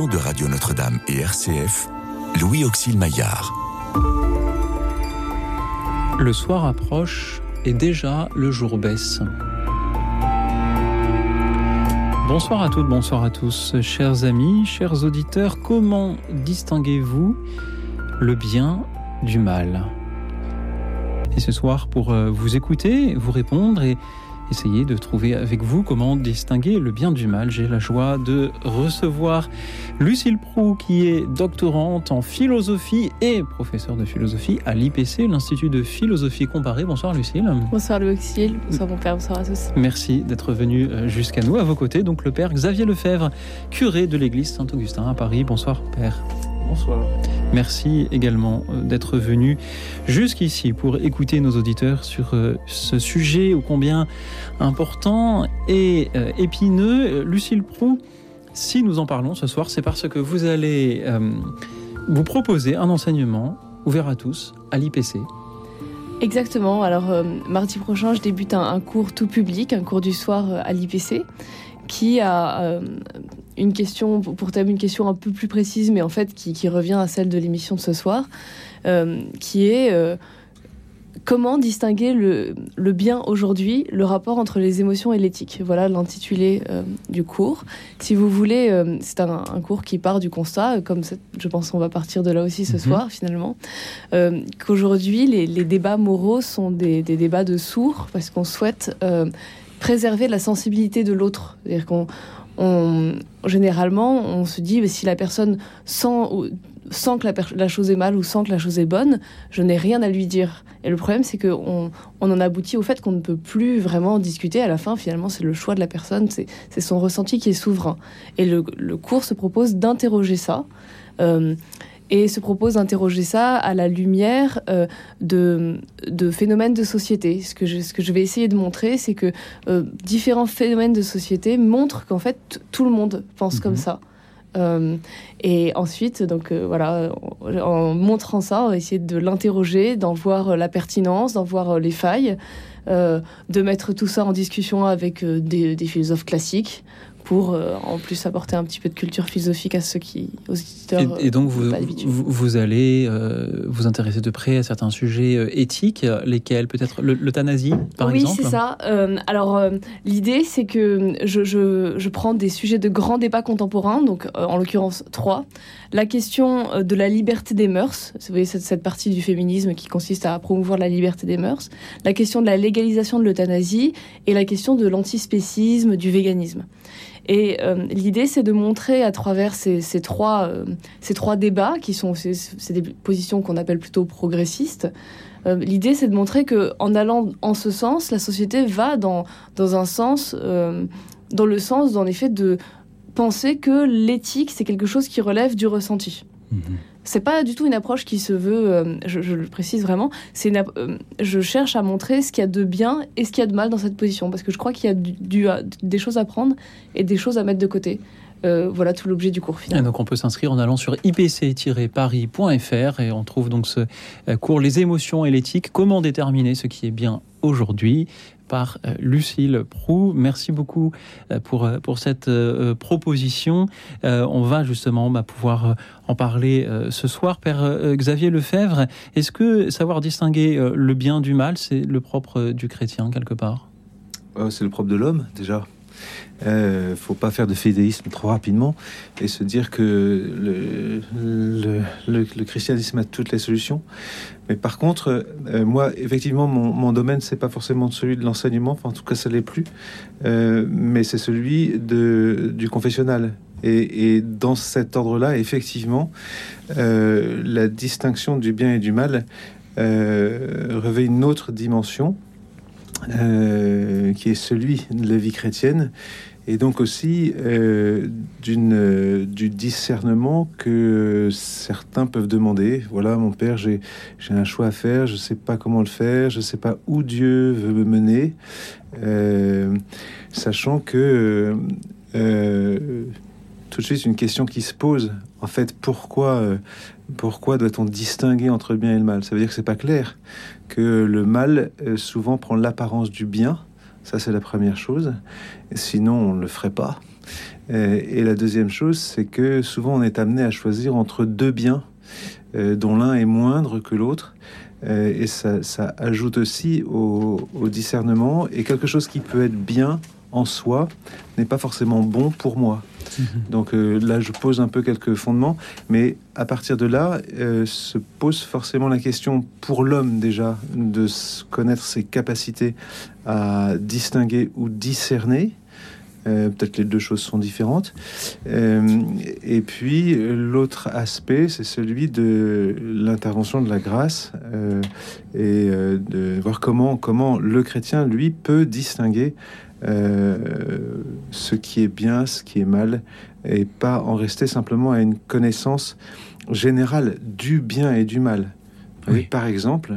de Radio Notre-Dame et RCF, Louis Auxil Maillard. Le soir approche et déjà le jour baisse. Bonsoir à toutes, bonsoir à tous, chers amis, chers auditeurs. Comment distinguez-vous le bien du mal? Et ce soir, pour euh, vous écouter, vous répondre et essayer de trouver avec vous comment distinguer le bien du mal. J'ai la joie de recevoir Lucille Prou, qui est doctorante en philosophie et professeure de philosophie à l'IPC, l'Institut de philosophie comparée. Bonsoir Lucille. Bonsoir Louis bonsoir mon père, bonsoir à tous. Merci d'être venu euh, jusqu'à nous. À vos côtés, donc le père Xavier Lefebvre, curé de l'église Saint-Augustin à Paris. Bonsoir père. Bonsoir. Merci également euh, d'être venu jusqu'ici pour écouter nos auditeurs sur euh, ce sujet ô combien important et euh, épineux. Lucille Prou, si nous en parlons ce soir, c'est parce que vous allez vous proposer un enseignement ouvert à tous à l'IPC. Exactement. Alors, mardi prochain, je débute un, cours tout public, un cours du soir à l'IPC, qui a une question, pour thème une question un peu plus précise, mais en fait qui, revient à celle de l'émission de ce soir, euh, qui est euh, comment distinguer le, bien aujourd'hui, le rapport entre les émotions et l'éthique? Voilà l'intitulé euh, du cours. Si vous voulez, c'est un, cours qui part du constat, comme je pense qu'on va partir de là aussi ce mhm. soir finalement, qu'aujourd'hui les, débats moraux sont des, des, débats de sourds parce qu'on souhaite préserver la sensibilité de l'autre. C'est-à-dire qu'on généralement, on se dit, si la personne sent, que la, chose est mal ou sent que la chose est bonne, je n'ai rien à lui dire. Et le problème, c'est qu'on on en aboutit au fait qu'on ne peut plus vraiment discuter. À la fin, finalement, c'est le choix de la personne, c'est son ressenti qui est souverain. Et le, cours se propose d'interroger ça. Euh, et se propose d'interroger ça à la lumière euh, de, de, phénomènes de société. Ce que je, ce que je vais essayer de montrer, c'est que euh, différents phénomènes de société montrent qu'en fait tout le monde pense comme mhm. ça. Euh, et ensuite, donc voilà, en, montrant ça, on va essayer de l'interroger, d'en voir la pertinence, d'en voir les failles, de mettre tout ça en discussion avec des, des philosophes classiques pour euh, en plus apporter un petit peu de culture philosophique à ceux qui, aux auditeurs. Et, donc vous, vous, allez euh, vous intéresser de près à certains sujets euh, éthiques, lesquels peut-être l'euthanasie par exemple Oui, c'est ça. alors l'idée c'est que je, je, je, prends des sujets de grands débats contemporains, donc en l'occurrence trois. La question de la liberté des mœurs, vous voyez cette, cette partie du féminisme qui consiste à promouvoir la liberté des mœurs, la question de la légalisation de l'euthanasie et la question de l'antispécisme, du véganisme. Et euh, l'idée, c'est de montrer à travers ces, trois, euh, ces trois débats, qui sont c'est des positions qu'on appelle plutôt progressistes, euh, l'idée, c'est de montrer que en allant en ce sens, la société va dans, dans un sens, dans le sens, en effet, de penser que l'éthique, c'est quelque chose qui relève du ressenti. Mmh c'est pas du tout une approche qui se veut, euh, je, le précise vraiment, c'est euh, je cherche à montrer ce qu'il y a de bien et ce qu'il y a de mal dans cette position, parce que je crois qu'il y a du, des choses à prendre et des choses à mettre de côté. Euh, voilà tout l'objet du cours final. donc on peut s'inscrire en allant sur ipc-paris.fr et on trouve donc ce cours Les émotions et l'éthique, comment déterminer ce qui est bien aujourd'hui par euh, Lucille Prou. Merci beaucoup euh, pour, euh, pour cette proposition. On va justement bah, pouvoir en parler ce soir. Père Xavier Lefebvre, est-ce que savoir distinguer le bien du mal, c'est le propre du chrétien quelque part? C'est le propre de l'homme déjà. Euh, faut pas faire de fédéisme trop rapidement et se dire que le, christianisme a toutes les solutions. Mais par contre, euh, moi, effectivement, mon, mon domaine, c'est pas forcément celui de l'enseignement, enfin, en tout cas, ça l'est plus, euh, mais c'est celui du confessionnal. Et, et, dans cet ordre-là, effectivement, la distinction du bien et du mal revêt une autre dimension. Qui est celui de la vie chrétienne et donc aussi euh, d'une, euh, du discernement que certains peuvent demander. Voilà, mon père, j'ai, j'ai un choix à faire, je ne sais pas comment le faire, je ne sais pas où Dieu veut me mener, euh, sachant que tout de suite une question qui se pose. En fait, pourquoi, pourquoi doit-on distinguer entre le bien et le mal? Ça veut dire que c'est pas clair, que le mal souvent prend l'apparence du bien Ça, c'est la première chose. Sinon, on ne le ferait pas. Et la deuxième chose, c'est que souvent, on est amené à choisir entre deux biens, dont l'un est moindre que l'autre. Et ça, ajoute aussi au, au discernement et quelque chose qui peut être bien en soi n'est pas forcément bon pour moi. Mhm. Donc euh, là, je pose un peu quelques fondements, mais à partir de là, euh, se pose forcément la question pour l'homme déjà de connaître ses capacités à distinguer ou discerner. Euh, peut-être les deux choses sont différentes. et puis l'autre aspect, c'est celui de l'intervention de la grâce et de voir comment, comment le chrétien, lui, peut distinguer ce qui est bien, ce qui est mal, et pas en rester simplement à une connaissance générale du bien et du mal. Oui. Par exemple,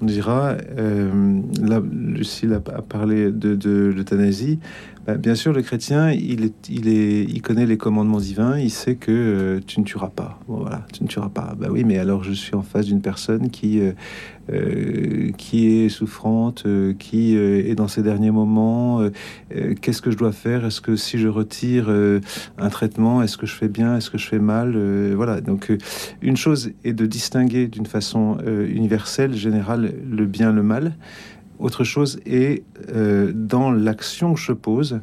on dira, euh, là, Lucille a parlé de, de l'euthanasie, bah, bien sûr, le chrétien, il, est, il, est, il connaît les commandements divins, il sait que euh, tu ne tueras pas. voilà, tu ne tueras pas. Bah oui, mais alors je suis en face d'une personne qui, euh, euh, qui est souffrante, qui est dans ses derniers moments. Qu'est-ce que je dois faire? Est-ce que si je retire un traitement, est-ce que je fais bien? Est-ce que je fais mal? Voilà, donc une chose est de distinguer d'une façon universelle, générale, le bien, le mal. Autre chose est euh, dans l'action que je pose,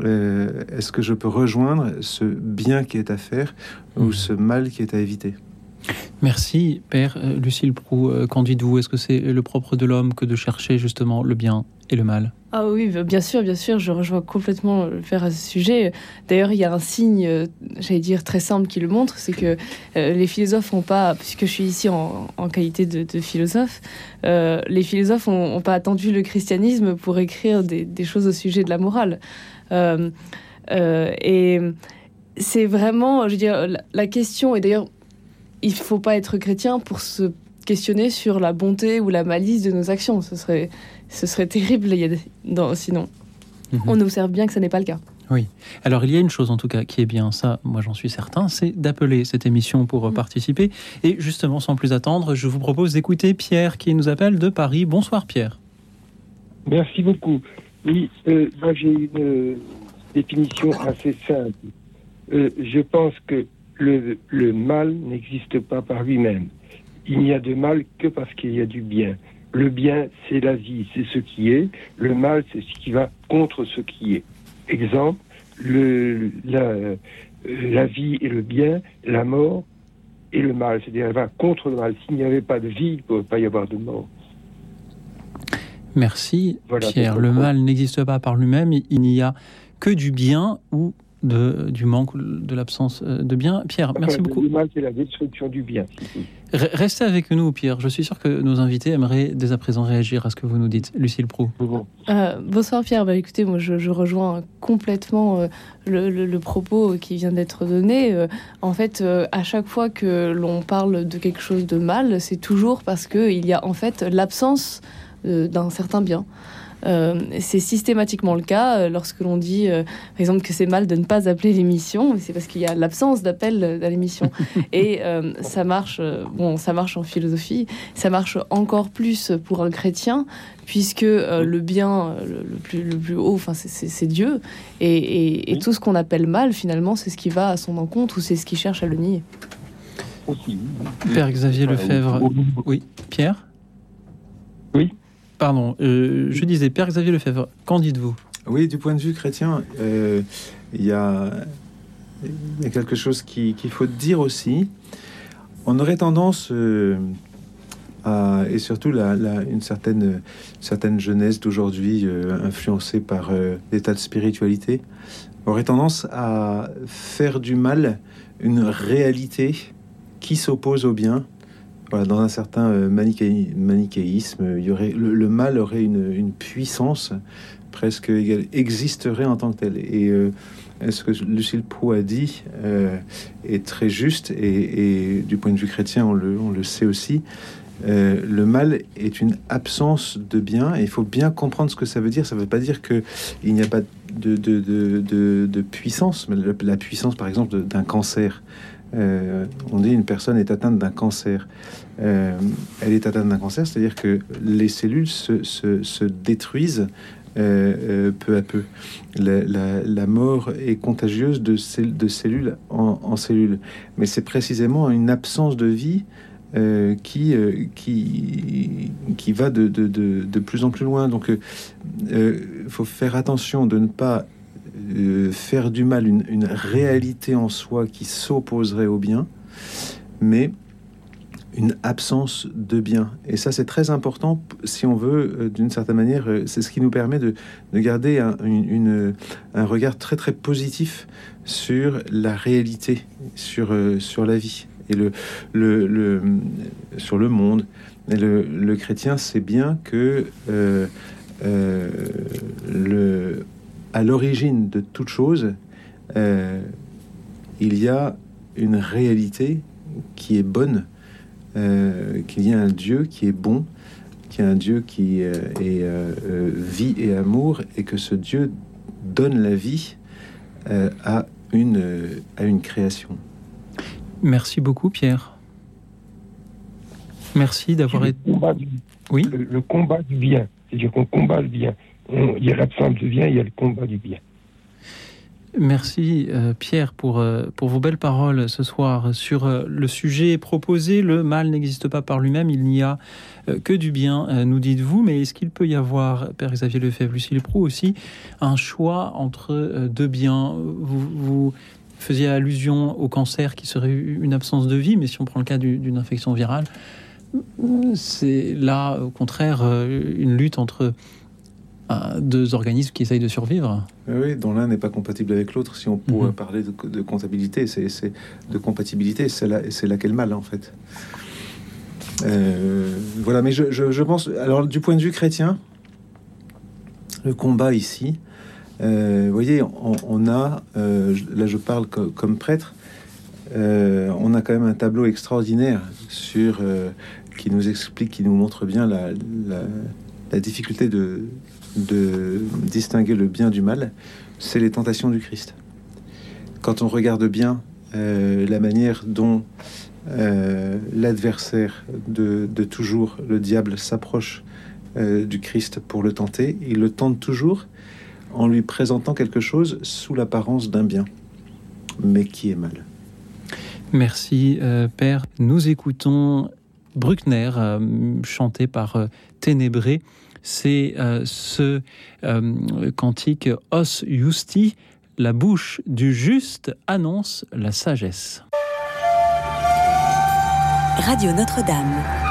euh, est-ce que je peux rejoindre ce bien qui est à faire ou hmm. ce mal qui est à éviter? Merci, Père. Euh, Lucille Prou, qu'en dites-vous? Est-ce que c'est le propre de l'homme que de chercher justement le bien et le mal? Ah oui, bien sûr, bien sûr, je rejoins complètement le père à ce sujet. D'ailleurs, il y a un signe, j'allais dire, très simple qui le montre, c'est que les philosophes n'ont pas, puisque je suis ici en, qualité de, philosophe, les philosophes n'ont pas attendu le christianisme pour écrire des, choses au sujet de la morale. et c'est vraiment, je veux dire, la question, et d'ailleurs, il ne faut pas être chrétien pour se questionner sur la bonté ou la malice de nos actions. Ce serait, ce serait terrible sinon. Mhm. On observe bien que ce n'est pas le cas. Oui. Alors il y a une chose en tout cas qui est bien, ça, moi j'en suis certain, c'est d'appeler cette émission pour mhm. participer. Et justement, sans plus attendre, je vous propose d'écouter Pierre qui nous appelle de Paris. Bonsoir Pierre. Merci beaucoup. Oui, euh, moi j'ai une euh, définition assez simple. Euh, je pense que le, le mal n'existe pas par lui-même. Il n'y a de mal que parce qu'il y a du bien. Le bien, c'est la vie, c'est ce qui est. Le mal, c'est ce qui va contre ce qui est. Exemple, le, la, la vie et le bien, la mort et le mal. C'est-à-dire, elle va contre le mal. S'il n'y avait pas de vie, il ne pourrait pas y avoir de mort. Merci, Pierre. Le mal n'existe pas par lui-même. Il n'y a que du bien ou de, du manque, de l'absence euh, de bien. Pierre, merci beaucoup. Le mal, c'est la destruction du bien. Restez avec nous, Pierre. Je suis sûr que nos invités aimeraient dès à présent réagir à ce que vous nous dites. Lucille Prou. Euh, bonsoir, Pierre. Bah, écoutez, moi, je, rejoins complètement euh, le, propos qui vient d'être donné. en fait, à chaque fois que l'on parle de quelque chose de mal, c'est toujours parce qu'il y a en fait l'absence d'un certain bien. Euh, c'est systématiquement le cas euh, lorsque l'on dit, euh, par exemple, que c'est mal de ne pas appeler l'émission. C'est parce qu'il y a l'absence d'appel à l'émission. Et ça marche. bon, ça marche en philosophie. Ça marche encore plus pour un chrétien, puisque le bien le, plus, le plus haut, enfin, c'est Dieu. Et, tout ce qu'on appelle mal, finalement, c'est ce qui va à son encontre ou c'est ce qui cherche à le nier. Père Xavier Lefebvre. Oui, Pierre? Oui. Pardon, euh, je disais, Père Xavier Lefebvre, qu'en dites-vous? Oui, du point de vue chrétien, euh, il y, a, quelque chose qu'il faut dire aussi. On aurait tendance, euh, à, et surtout la, une certaine, certaine jeunesse d'aujourd'hui, influencée par l'état de spiritualité, aurait tendance à faire du mal une réalité qui s'oppose au bien dans un certain euh, manichéisme, il y aurait, le, mal aurait une, puissance presque égale, existerait en tant que tel. Et euh, ce que Lucille Prou a dit euh, est très juste, et, du point de vue chrétien, on le, sait aussi. le mal est une absence de bien, et il faut bien comprendre ce que ça veut dire. Ça ne veut pas dire qu'il n'y a pas de, puissance, mais la puissance, par exemple, d'un cancer. On dit une personne est atteinte d'un cancer. Euh, elle est atteinte d'un cancer, c'est-à-dire que les cellules se, détruisent peu à peu. La, mort est contagieuse de, de cellule en, en cellule, mais c'est précisément une absence de vie qui, va de, plus en plus loin. Donc, il faut faire attention de ne pas faire du mal une, réalité en soi qui s'opposerait au bien, mais une absence de bien. Et ça, c'est très important si on veut, euh, d'une certaine manière, euh, c'est ce qui nous permet de, de garder un, regard très très positif sur la réalité, sur, euh, sur la vie et le, le, sur le monde. Et le, le chrétien sait bien que euh, euh, le, à l'origine de toute chose, euh, il y a une réalité qui est bonne euh, qu'il y a un Dieu qui est bon, qu'il y a un Dieu qui euh, est euh, vie et amour, et que ce Dieu donne la vie à, une, à une création. Merci beaucoup, Pierre. Merci d'avoir été. Oui. Le, le, combat du bien. C'est-à-dire qu'on combat le bien. Il y a l'absence du bien, il y a le combat du bien. Merci euh, Pierre pour, euh, pour vos belles paroles ce soir sur euh, le sujet proposé. Le mal n'existe pas par lui-même, il n'y a que du bien, nous dites-vous. Mais est-ce qu'il peut y avoir, Père Xavier Lefebvre, Lucille Prou aussi, un choix entre deux biens? Vous, faisiez allusion au cancer qui serait une absence de vie, mais si on prend le cas d'une infection virale, c'est là au contraire une lutte entre deux organismes qui essayent de survivre. Oui, dont l'un n'est pas compatible avec l'autre. Si on pourrait mmh. parler de, de comptabilité, c'est de compatibilité, c'est là, là qu'est le mal en fait. Euh, voilà, mais je, je, je, pense, alors du point de vue chrétien, le combat ici, euh, vous voyez, on, on a, euh, là je parle co comme prêtre, on a quand même un tableau extraordinaire sur qui nous explique, qui nous montre bien la, la, la difficulté de, de distinguer le bien du mal, c'est les tentations du Christ. Quand on regarde bien euh, la manière dont euh, l'adversaire de, toujours, le diable, s'approche euh, du Christ pour le tenter, il le tente toujours en lui présentant quelque chose sous l'apparence d'un bien, mais qui est mal. Merci Père. Nous écoutons Bruckner chanté par Ténébré c'est euh, ce euh, cantique Os Justi, la bouche du juste annonce la sagesse. Radio Notre-Dame.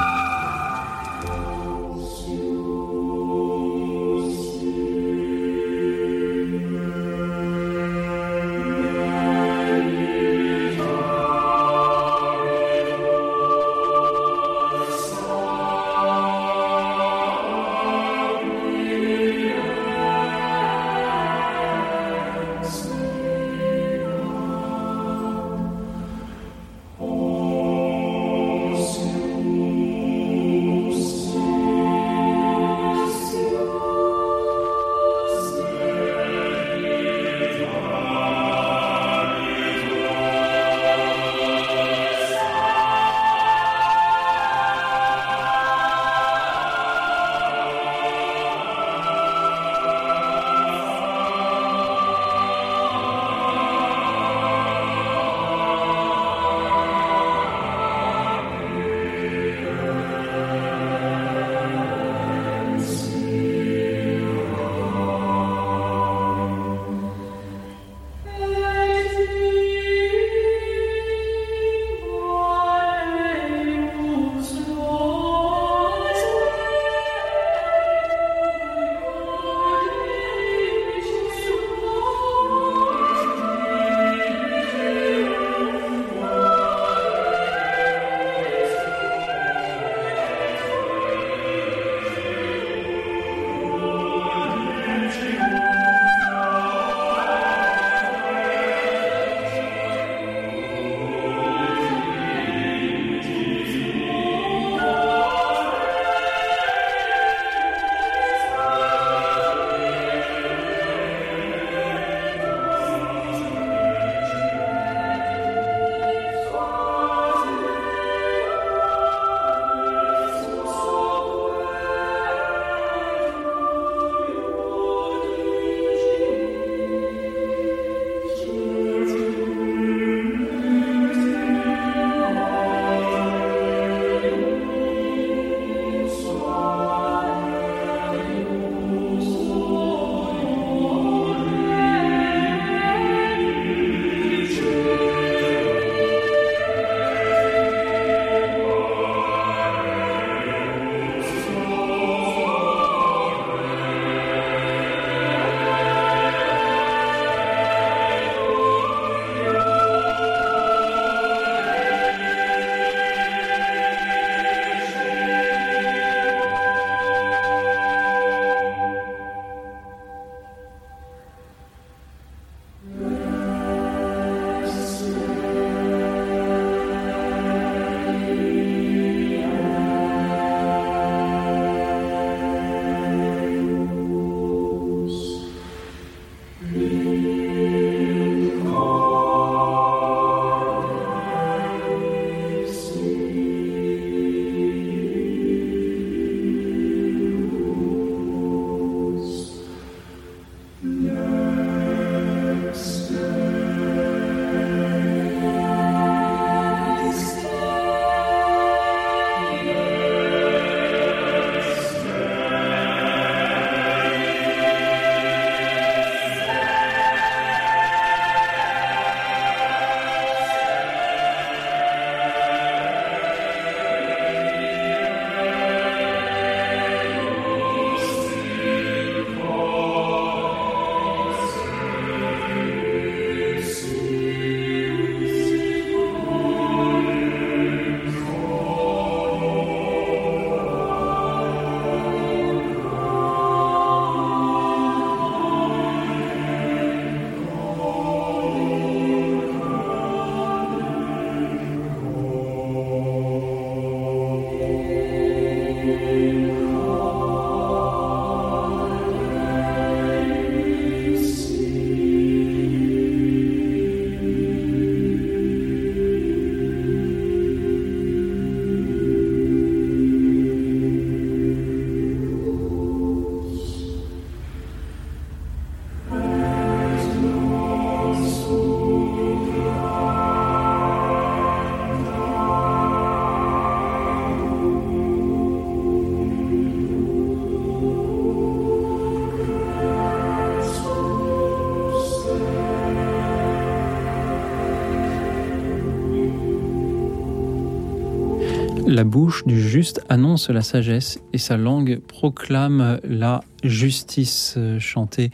La bouche du juste annonce la sagesse et sa langue proclame la justice. Chantée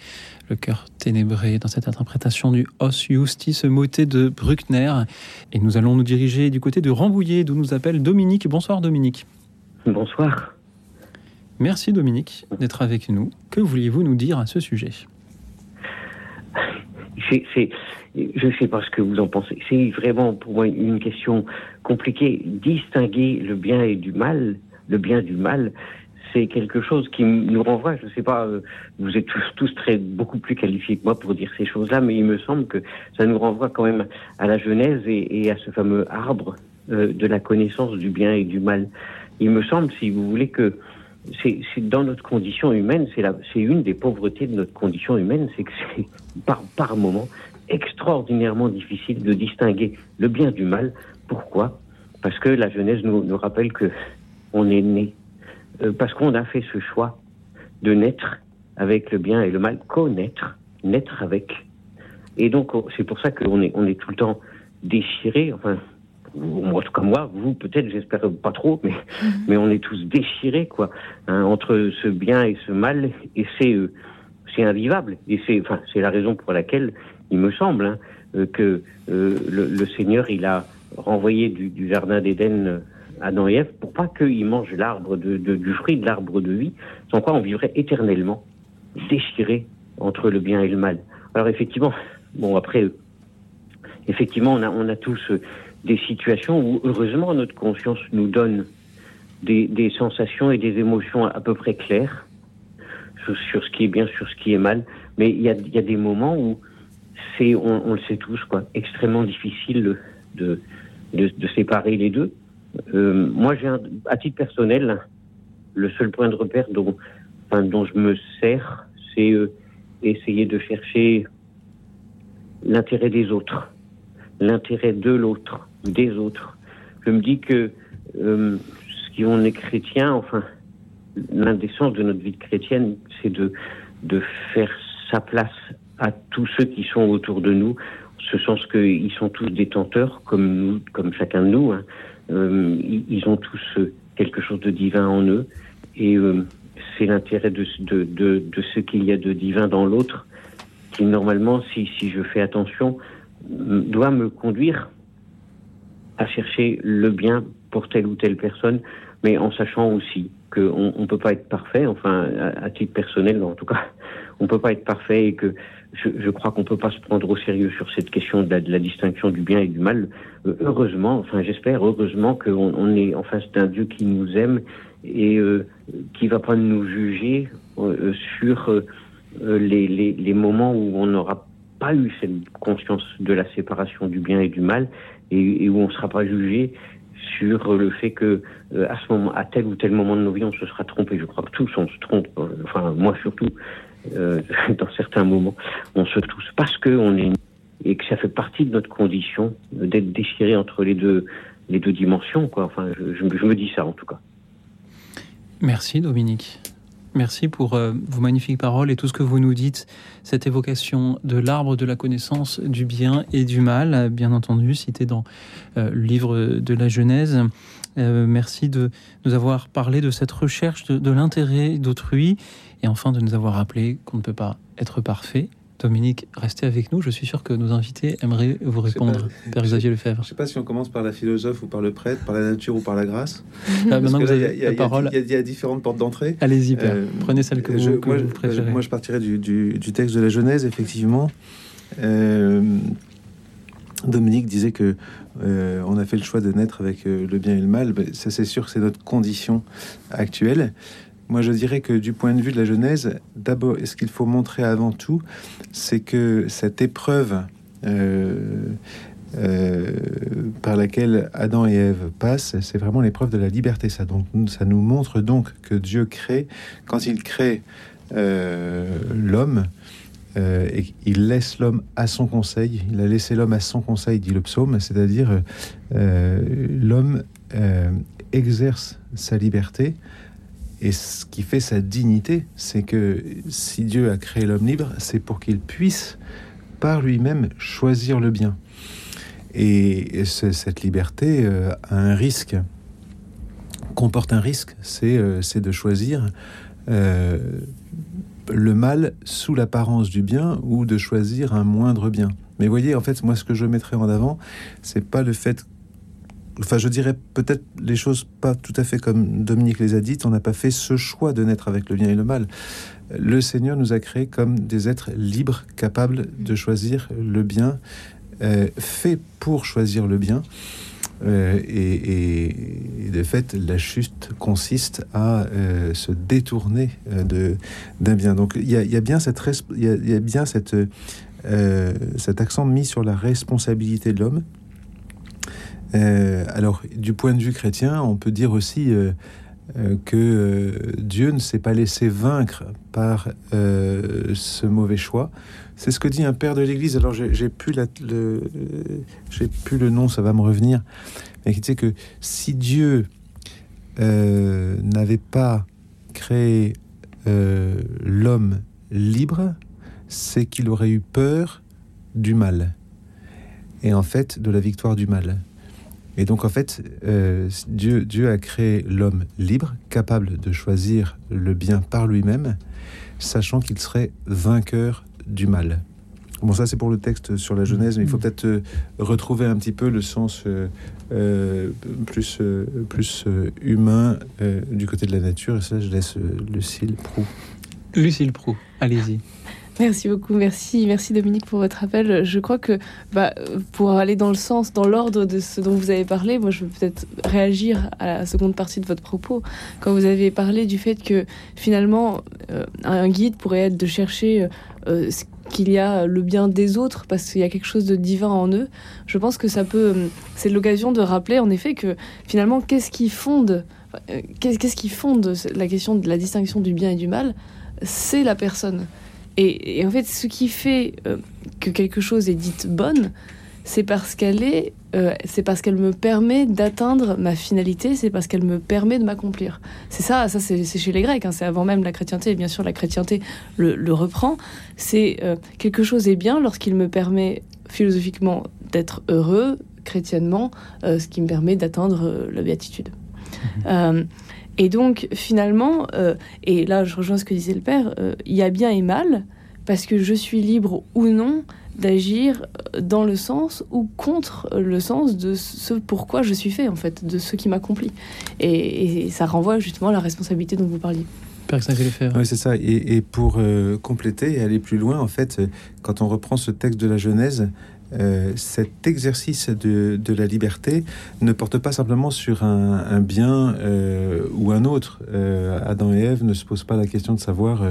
le cœur ténébré dans cette interprétation du Os Justice moté de Bruckner. Et nous allons nous diriger du côté de Rambouillet, d'où nous appelle Dominique. Bonsoir Dominique. Bonsoir. Merci Dominique d'être avec nous. Que vouliez-vous nous dire à ce sujet? C'est, je ne sais pas ce que vous en pensez. C'est vraiment pour moi une question compliquée. Distinguer le bien et du mal, le bien du mal, c'est quelque chose qui nous renvoie, je ne sais pas, euh, vous êtes tous, très beaucoup plus qualifiés que moi pour dire ces choses-là, mais il me semble que ça nous renvoie quand même à la Genèse et, à ce fameux arbre euh, de la connaissance du bien et du mal. Il me semble, si vous voulez, que c'est dans notre condition humaine, c'est une des pauvretés de notre condition humaine, c'est que c'est par, par moment extraordinairement difficile de distinguer le bien du mal. Pourquoi? Parce que la Genèse nous, nous rappelle que on est né euh, parce qu'on a fait ce choix de naître avec le bien et le mal, connaître, naître avec. Et donc, c'est pour ça qu'on est, on est tout le temps déchiré, enfin, en tout cas moi, vous peut-être, j'espère pas trop, mais, mhm. mais on est tous déchirés, quoi, hein, entre ce bien et ce mal, et c'est, euh, c'est invivable. Et c'est, enfin, la raison pour laquelle il me semble hein, euh, que le, Seigneur, il a renvoyé du, jardin d'Éden Adam et Ève pour pas qu'ils mangent l'arbre de, du fruit de l'arbre de vie, sans quoi on vivrait éternellement déchiré entre le bien et le mal. Alors effectivement, bon après, effectivement, on a, on a tous euh, des situations où heureusement notre conscience nous donne des sensations et des émotions à, peu près claires sur, ce qui est bien, sur ce qui est mal. Mais il y a, des moments où c'est, on, le sait tous, quoi, extrêmement difficile de, de, séparer les deux. Euh, moi, j'ai à titre personnel, le seul point de repère dont, dont je me sers, c'est euh, essayer de chercher l'intérêt des autres, l'intérêt de l'autre, des autres. Je me dis que euh, si on est chrétien, enfin, sens de notre vie chrétienne, c'est de, de faire sa place à tous ceux qui sont autour de nous, ce sens qu'ils sont tous détenteurs, comme nous, comme chacun de nous. Hein. Euh, ils ont tous euh, quelque chose de divin en eux. Et euh, c'est l'intérêt de, de, de, de, ce qu'il y a de divin dans l'autre qui, normalement, si, si je fais attention, doit me conduire à chercher le bien pour telle ou telle personne, mais en sachant aussi qu'on ne peut pas être parfait, enfin, à, à, titre personnel en tout cas, on ne peut pas être parfait et que je, je crois qu'on peut pas se prendre au sérieux sur cette question de la, distinction du bien et du mal. Euh, heureusement, enfin j'espère heureusement qu'on on est en face d'un Dieu qui nous aime et euh, qui va pas nous juger euh, sur euh, les, les, les, moments où on n'aura pas eu cette conscience de la séparation du bien et du mal et, et où on sera pas jugé sur le fait que à ce moment, à tel ou tel moment de nos vies, on se sera trompé. Je crois que tous on se trompe. Enfin, moi surtout, euh, dans certains moments, on se touche parce qu'on est et que ça fait partie de notre condition d'être déchiré entre les deux, dimensions. Quoi. Enfin, je, me dis ça en tout cas. Merci Dominique. Merci pour euh, vos magnifiques paroles et tout ce que vous nous dites. Cette évocation de l'arbre de la connaissance du bien et du mal, bien entendu, cité dans euh, le livre de la Genèse. Euh, merci de nous avoir parlé de cette recherche de, de l'intérêt d'autrui et enfin de nous avoir rappelé qu'on ne peut pas être parfait. Dominique, restez avec nous. Je suis sûr que nos invités aimeraient vous répondre, Père Xavier Lefebvre. Je ne sais pas si on commence par la philosophe ou par le prêtre, par la nature ou par la grâce. Ah, maintenant vous avez la parole. Il y, a différentes portes d'entrée. Allez-y, Père. Euh, Prenez celle que, je, vous, que moi, vous, préférez. Moi, je partirais du, du, du, texte de la Genèse, effectivement. Euh, Dominique disait que euh, on a fait le choix de naître avec le bien et le mal. Ben, ça, c'est sûr que c'est notre condition actuelle. Moi, je dirais que du point de vue de la Genèse, d'abord, ce qu'il faut montrer avant tout, c'est que cette épreuve euh, euh, par laquelle Adam et Ève passent, c'est vraiment l'épreuve de la liberté. Ça, donc, ça nous montre donc que Dieu crée, quand il crée euh, l'homme, et il laisse l'homme à son conseil. Il a laissé l'homme à son conseil, dit le psaume, c'est-à-dire l'homme exerce sa liberté et ce qui fait sa dignité, c'est que si Dieu a créé l'homme libre, c'est pour qu'il puisse par lui-même choisir le bien. Et, cette liberté euh, a un risque. comporte un risque, c'est de choisir le mal sous l'apparence du bien ou de choisir un moindre bien. Mais voyez, en fait, moi, ce que je mettrais en avant, c'est pas le fait enfin je dirais peut-être les choses pas tout à fait comme Dominique les a dites, on n'a pas fait ce choix de naître avec le bien et le mal. Le Seigneur nous a créés comme des êtres libres, capables de choisir le bien, euh, fait pour choisir le bien. Euh, et, de fait, la chute consiste à euh, se détourner de d'un bien. Donc il y, a, bien cette il y a, bien cette cet accent mis sur la responsabilité de l'homme euh, alors, du point de vue chrétien, on peut dire aussi euh, euh, que Dieu ne s'est pas laissé vaincre par ce mauvais choix. C'est ce que dit un père de l'Église. Alors, j'ai plus, le, plus le nom, ça va me revenir. Mais qui dit que si Dieu n'avait pas créé l'homme libre, c'est qu'il aurait eu peur du mal. Et en fait, de la victoire du mal. Et donc en fait, euh, Dieu, Dieu a créé l'homme libre, capable de choisir le bien par lui-même, sachant qu'il serait vainqueur du mal. Bon, ça c'est pour le texte sur la Genèse, mais il faut mm. peut-être euh, retrouver un petit peu le sens euh, plus, plus humain du côté de la nature. Et ça, je laisse Lucille Prou. Lucille Prou, allez-y. Merci beaucoup, merci, merci Dominique pour votre appel. Je crois que bah, pour aller dans le sens, dans l'ordre de ce dont vous avez parlé, moi je veux peut-être réagir à la seconde partie de votre propos. Quand vous avez parlé du fait que finalement euh, un guide pourrait être de chercher euh, qu'il y a le bien des autres parce qu'il y a quelque chose de divin en eux. Je pense que ça peut, c'est l'occasion de rappeler en effet que finalement qu'est-ce qui fonde, euh, qu'est-ce qui fonde la question de la distinction du bien et du mal, c'est la personne. Et, en fait, ce qui fait euh, que quelque chose est dite bonne, c'est parce qu'elle est, euh, c'est parce qu'elle me permet d'atteindre ma finalité, c'est parce qu'elle me permet de m'accomplir. C'est ça, ça c'est chez les Grecs, hein, c'est avant même la chrétienté, et bien sûr la chrétienté le, reprend. C'est euh, quelque chose est bien lorsqu'il me permet philosophiquement d'être heureux, chrétiennement, ce qui me permet d'atteindre la béatitude. Mmh. Et donc, finalement, euh, et là je rejoins ce que disait le père, euh, il y a bien et mal, parce que je suis libre ou non d'agir dans le sens ou contre le sens de ce pourquoi je suis fait, en fait, de ce qui m'accomplit. Et, ça renvoie justement à la responsabilité dont vous parliez. Père Oui, c'est ça. Et, pour euh, compléter et aller plus loin, en fait, quand on reprend ce texte de la Genèse, euh, cet exercice de, la liberté ne porte pas simplement sur un, bien euh, ou un autre. Euh, Adam et Ève ne se posent pas la question de savoir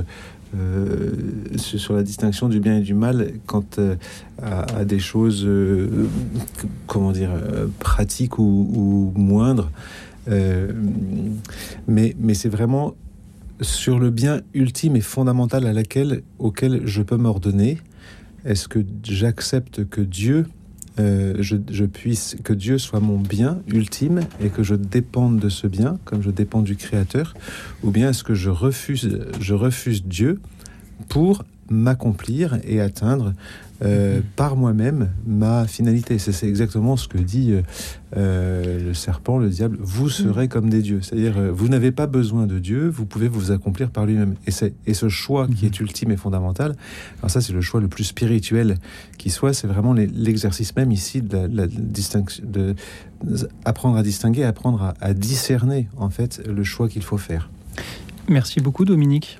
sur la distinction du bien et du mal quant à, des choses, comment dire, pratiques ou, moindres. mais mais c'est vraiment sur le bien ultime et fondamental à laquelle, auquel je peux m'ordonner est-ce que j'accepte que Dieu, euh, que Dieu soit mon bien ultime et que je dépende de ce bien, comme je dépends du Créateur, ou bien est-ce que je refuse Dieu pour m'accomplir et atteindre euh, par moi-même ma finalité. C'est exactement ce que dit euh, euh, le serpent, le diable. Vous serez comme des dieux. C'est-à-dire, vous n'avez pas besoin de Dieu, vous pouvez vous accomplir par lui-même. Et, et ce choix qui est ultime et fondamental, alors ça c'est le choix le plus spirituel qui soit, c'est vraiment l'exercice même ici de la, distinction, de apprendre à distinguer, apprendre à, à discerner en fait le choix qu'il faut faire. Merci beaucoup Dominique.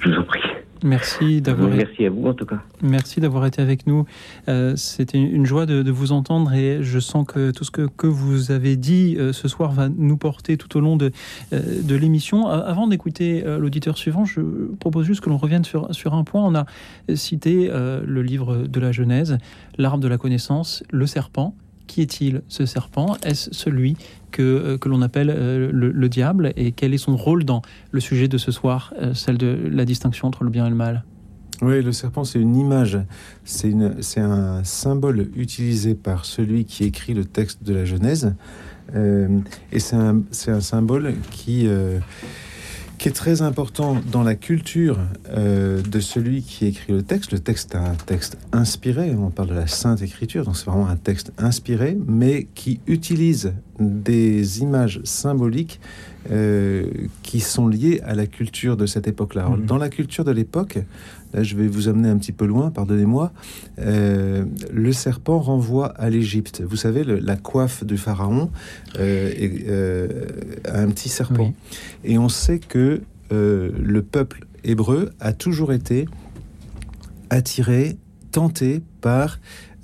Je vous en prie. Merci d'avoir. Merci à vous en tout cas. Merci d'avoir été avec nous. Euh, C'était une joie de, vous entendre et je sens que tout ce que, que vous avez dit euh, ce soir va nous porter tout au long de, euh, de l'émission. Avant d'écouter euh, l'auditeur suivant, je propose juste que l'on revienne sur, sur un point. On a cité le livre de la Genèse, l'arbre de la connaissance, le serpent. Qui est-il ce serpent? Est-ce celui que, euh, que l'on appelle euh, le, diable Et quel est son rôle dans le sujet de ce soir, euh, celle de la distinction entre le bien et le mal? Oui, le serpent, c'est une image, c'est un symbole utilisé par celui qui écrit le texte de la Genèse. et c'est un, un, symbole qui, qui est très important dans la culture euh, de celui qui écrit le texte. Le texte est un texte inspiré, on parle de la Sainte Écriture, donc c'est vraiment un texte inspiré, mais qui utilise des images symboliques euh, qui sont liées à la culture de cette époque-là. Mhm. Dans la culture de l'époque, là je vais vous amener un petit peu loin, pardonnez-moi, euh, le serpent renvoie à l'Égypte. Vous savez, le- la coiffe du pharaon euh, est, euh, a un petit serpent. Et on sait que euh, le peuple hébreu a toujours été attiré, tenté par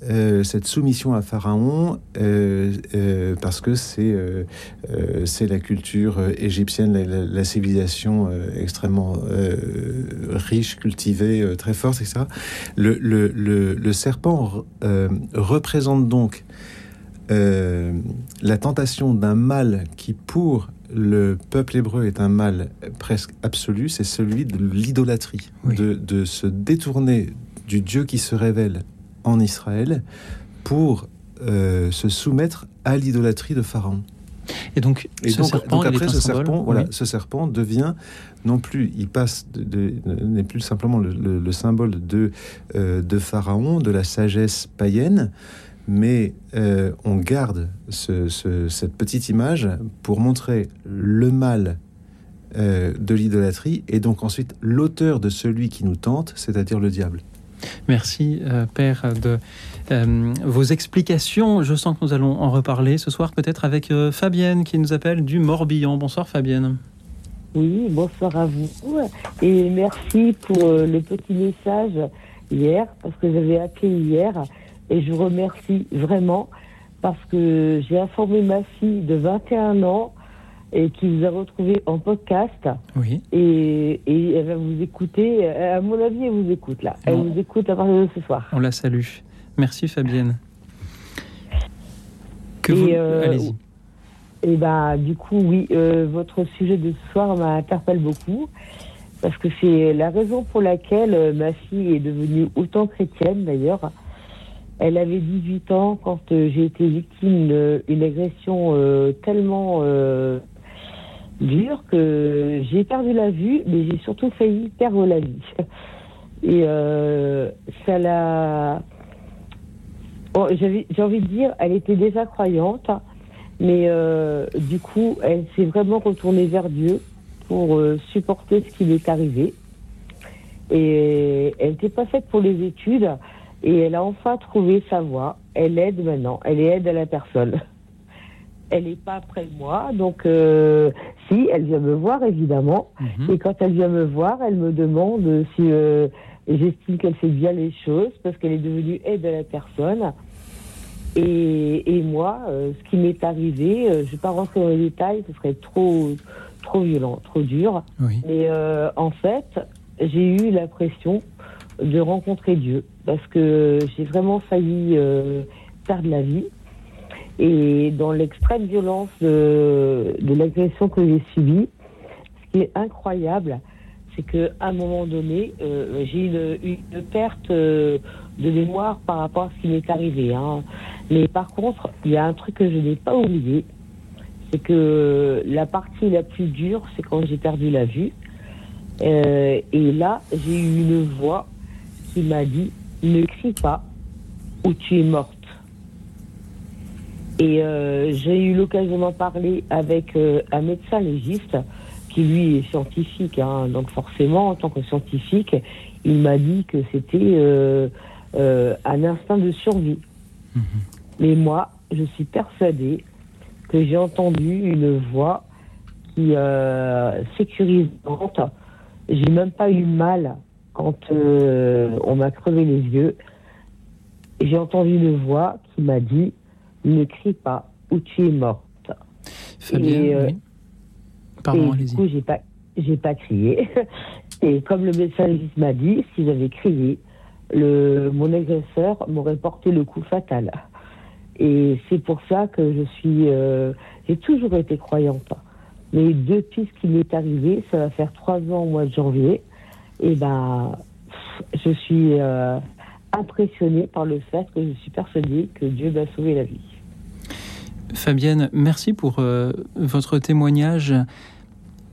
euh, cette soumission à Pharaon, euh, euh, parce que c'est c'est la culture égyptienne, la, la- la civilisation extrêmement riche, cultivée, très forte, etc. Le, le- le- le serpent représente donc la tentation d'un mal qui, pour le peuple hébreu, est un mal presque absolu, c'est celui de l'idolâtrie, Oui. de, de se détourner du Dieu qui se révèle en Israël pour euh, se soumettre à l'idolâtrie de Pharaon. Et donc, Et ce donc, serpent, donc après, ce symbole, serpent, voilà, oui. ce serpent devient non plus, il passe n'est plus simplement le, le- le symbole de euh, de Pharaon, de la sagesse païenne, mais euh, on garde ce- ce- cette petite image pour montrer le mal euh, de l'idolâtrie et donc ensuite l'auteur de celui qui nous tente, c'est-à-dire le diable. Merci, euh, Père, de euh, vos explications. Je sens que nous allons en reparler ce soir, peut-être avec euh, Fabienne qui nous appelle du Morbihan. Bonsoir, Fabienne. Oui, bonsoir à vous. Et merci pour le petit message hier, parce que j'avais appelé hier. Et je vous remercie vraiment, parce que j'ai informé ma fille de 21 ans et qui vous a retrouvé en podcast. Oui. Et, et elle va vous écouter. Euh, À mon avis, elle vous écoute là. Elle Bon. vous écoute à partir de ce soir. On la salue. Merci, Fabienne. Que Et, vous... euh, Allez-y. Et bah, du coup, oui, euh, votre sujet de ce soir m'interpelle beaucoup. Parce que c'est la raison pour laquelle euh, ma fille est devenue autant chrétienne, d'ailleurs. Elle avait 18 ans quand j'ai été victime d'une agression euh, tellement euh, dure que j'ai perdu la vue, mais j'ai surtout failli perdre la vie. Et euh, ça l'a. J'avais- J'ai envie de dire, elle était déjà croyante, mais euh, du coup, elle s'est vraiment retournée vers Dieu pour euh, supporter ce qui lui est arrivé. Et elle n'était pas faite pour les études, et elle a enfin trouvé sa voie. Elle aide maintenant, elle aide à la personne. Elle n'est pas près de moi, donc euh, si, elle vient me voir évidemment. Mhm. Et quand elle vient me voir, elle me demande si euh, j'estime qu'elle fait bien les choses parce qu'elle est devenue aide à la personne. Et, et moi, euh, ce qui m'est arrivé, je ne vais pas rentrer dans les détails, ce serait trop, trop violent, trop dur. Oui. Mais en fait, j'ai eu l'impression de rencontrer Dieu parce que j'ai vraiment failli perdre la vie. Et dans l'extrême violence de, l'agression que j'ai subie, ce qui est incroyable, c'est qu'à un moment donné, euh, j'ai eu une, une perte euh, de mémoire par rapport à ce qui m'est arrivé. hein. Mais par contre, il y a un truc que je n'ai pas oublié, c'est que la partie la plus dure, c'est quand j'ai perdu la vue. Euh, et là, j'ai eu une voix qui m'a dit ne crie pas ou tu es morte. Et euh, j'ai eu l'occasion d'en parler avec euh, un médecin légiste qui lui est scientifique. hein. donc forcément, en tant que scientifique, il m'a dit que c'était euh, un instinct de survie. Mhm. Mais moi, je suis persuadée que j'ai entendu une voix qui sécurisante. J'ai même pas eu mal quand euh, on m'a crevé les yeux. J'ai entendu une voix qui m'a dit ne crie pas ou tu es morte. Fabienne, et, euh, oui. Pardon, et du coup, j'ai pas, j'ai pas crié. Et comme le médecin légiste m'a dit, si j'avais crié, le, mon agresseur m'aurait porté le coup fatal. Et c'est pour ça que je suis, euh, j'ai toujours été croyante. Mais depuis ce qui m'est arrivé, ça va faire trois ans au mois de janvier, et ben, je suis euh, impressionnée par le fait que je suis persuadée que Dieu m'a sauvé la vie. Fabienne, merci pour euh, votre témoignage.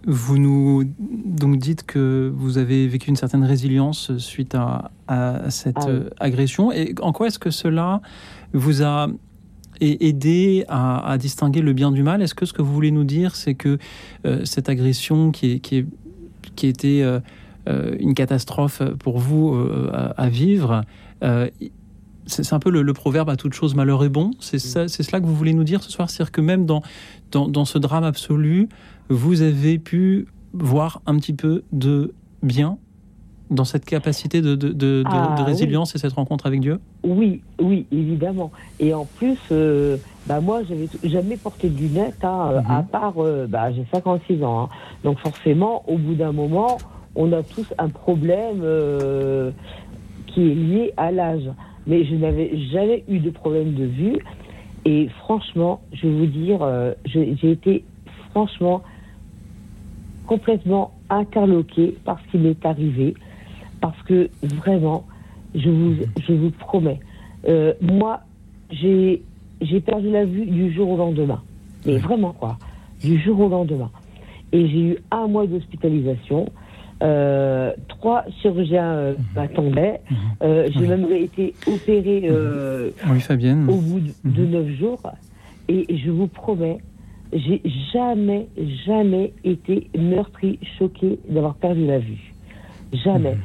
Vous nous donc dites que vous avez vécu une certaine résilience suite à, à cette Ah oui. euh, agression. Et en quoi est-ce que cela vous a aider à, distinguer le bien du mal? Est-ce que ce que vous voulez nous dire, c'est que cette agression qui, est, qui, est, qui était une catastrophe pour vous à, vivre, c'est un peu le, proverbe à toute chose malheur est bon. C'est cela que vous voulez nous dire ce soir? C'est-à-dire que même dans, dans, dans, ce drame absolu, vous avez pu voir un petit peu de bien dans cette capacité de, de, de, ah, résilience et cette rencontre avec Dieu? Oui, oui, évidemment. Et en plus, euh, bah moi, j'avais jamais porté de lunettes, hein, euh, à mhm. part, euh, bah, j'ai 56 ans. Hein. Donc forcément, au bout d'un moment, on a tous un problème qui est lié à l'âge mais je n'avais jamais eu de problème de vue. Et franchement, je vais vous dire, euh, j'ai été franchement complètement interloqué par ce qui m'est arrivé. Parce que vraiment, je vous, je vous promets, euh, moi, j'ai perdu la vue du jour au lendemain. Mais vraiment, quoi. Du jour au lendemain. Et j'ai eu un mois d'hospitalisation. Euh, trois chirurgiens euh, mhm. m'attendaient. Mhm. Euh, j'ai même été opérée oui, Fabienne. au bout de, mhm. neuf jours. Et je vous promets, j'ai jamais, jamais été meurtri, choqué d'avoir perdu la vue. Jamais.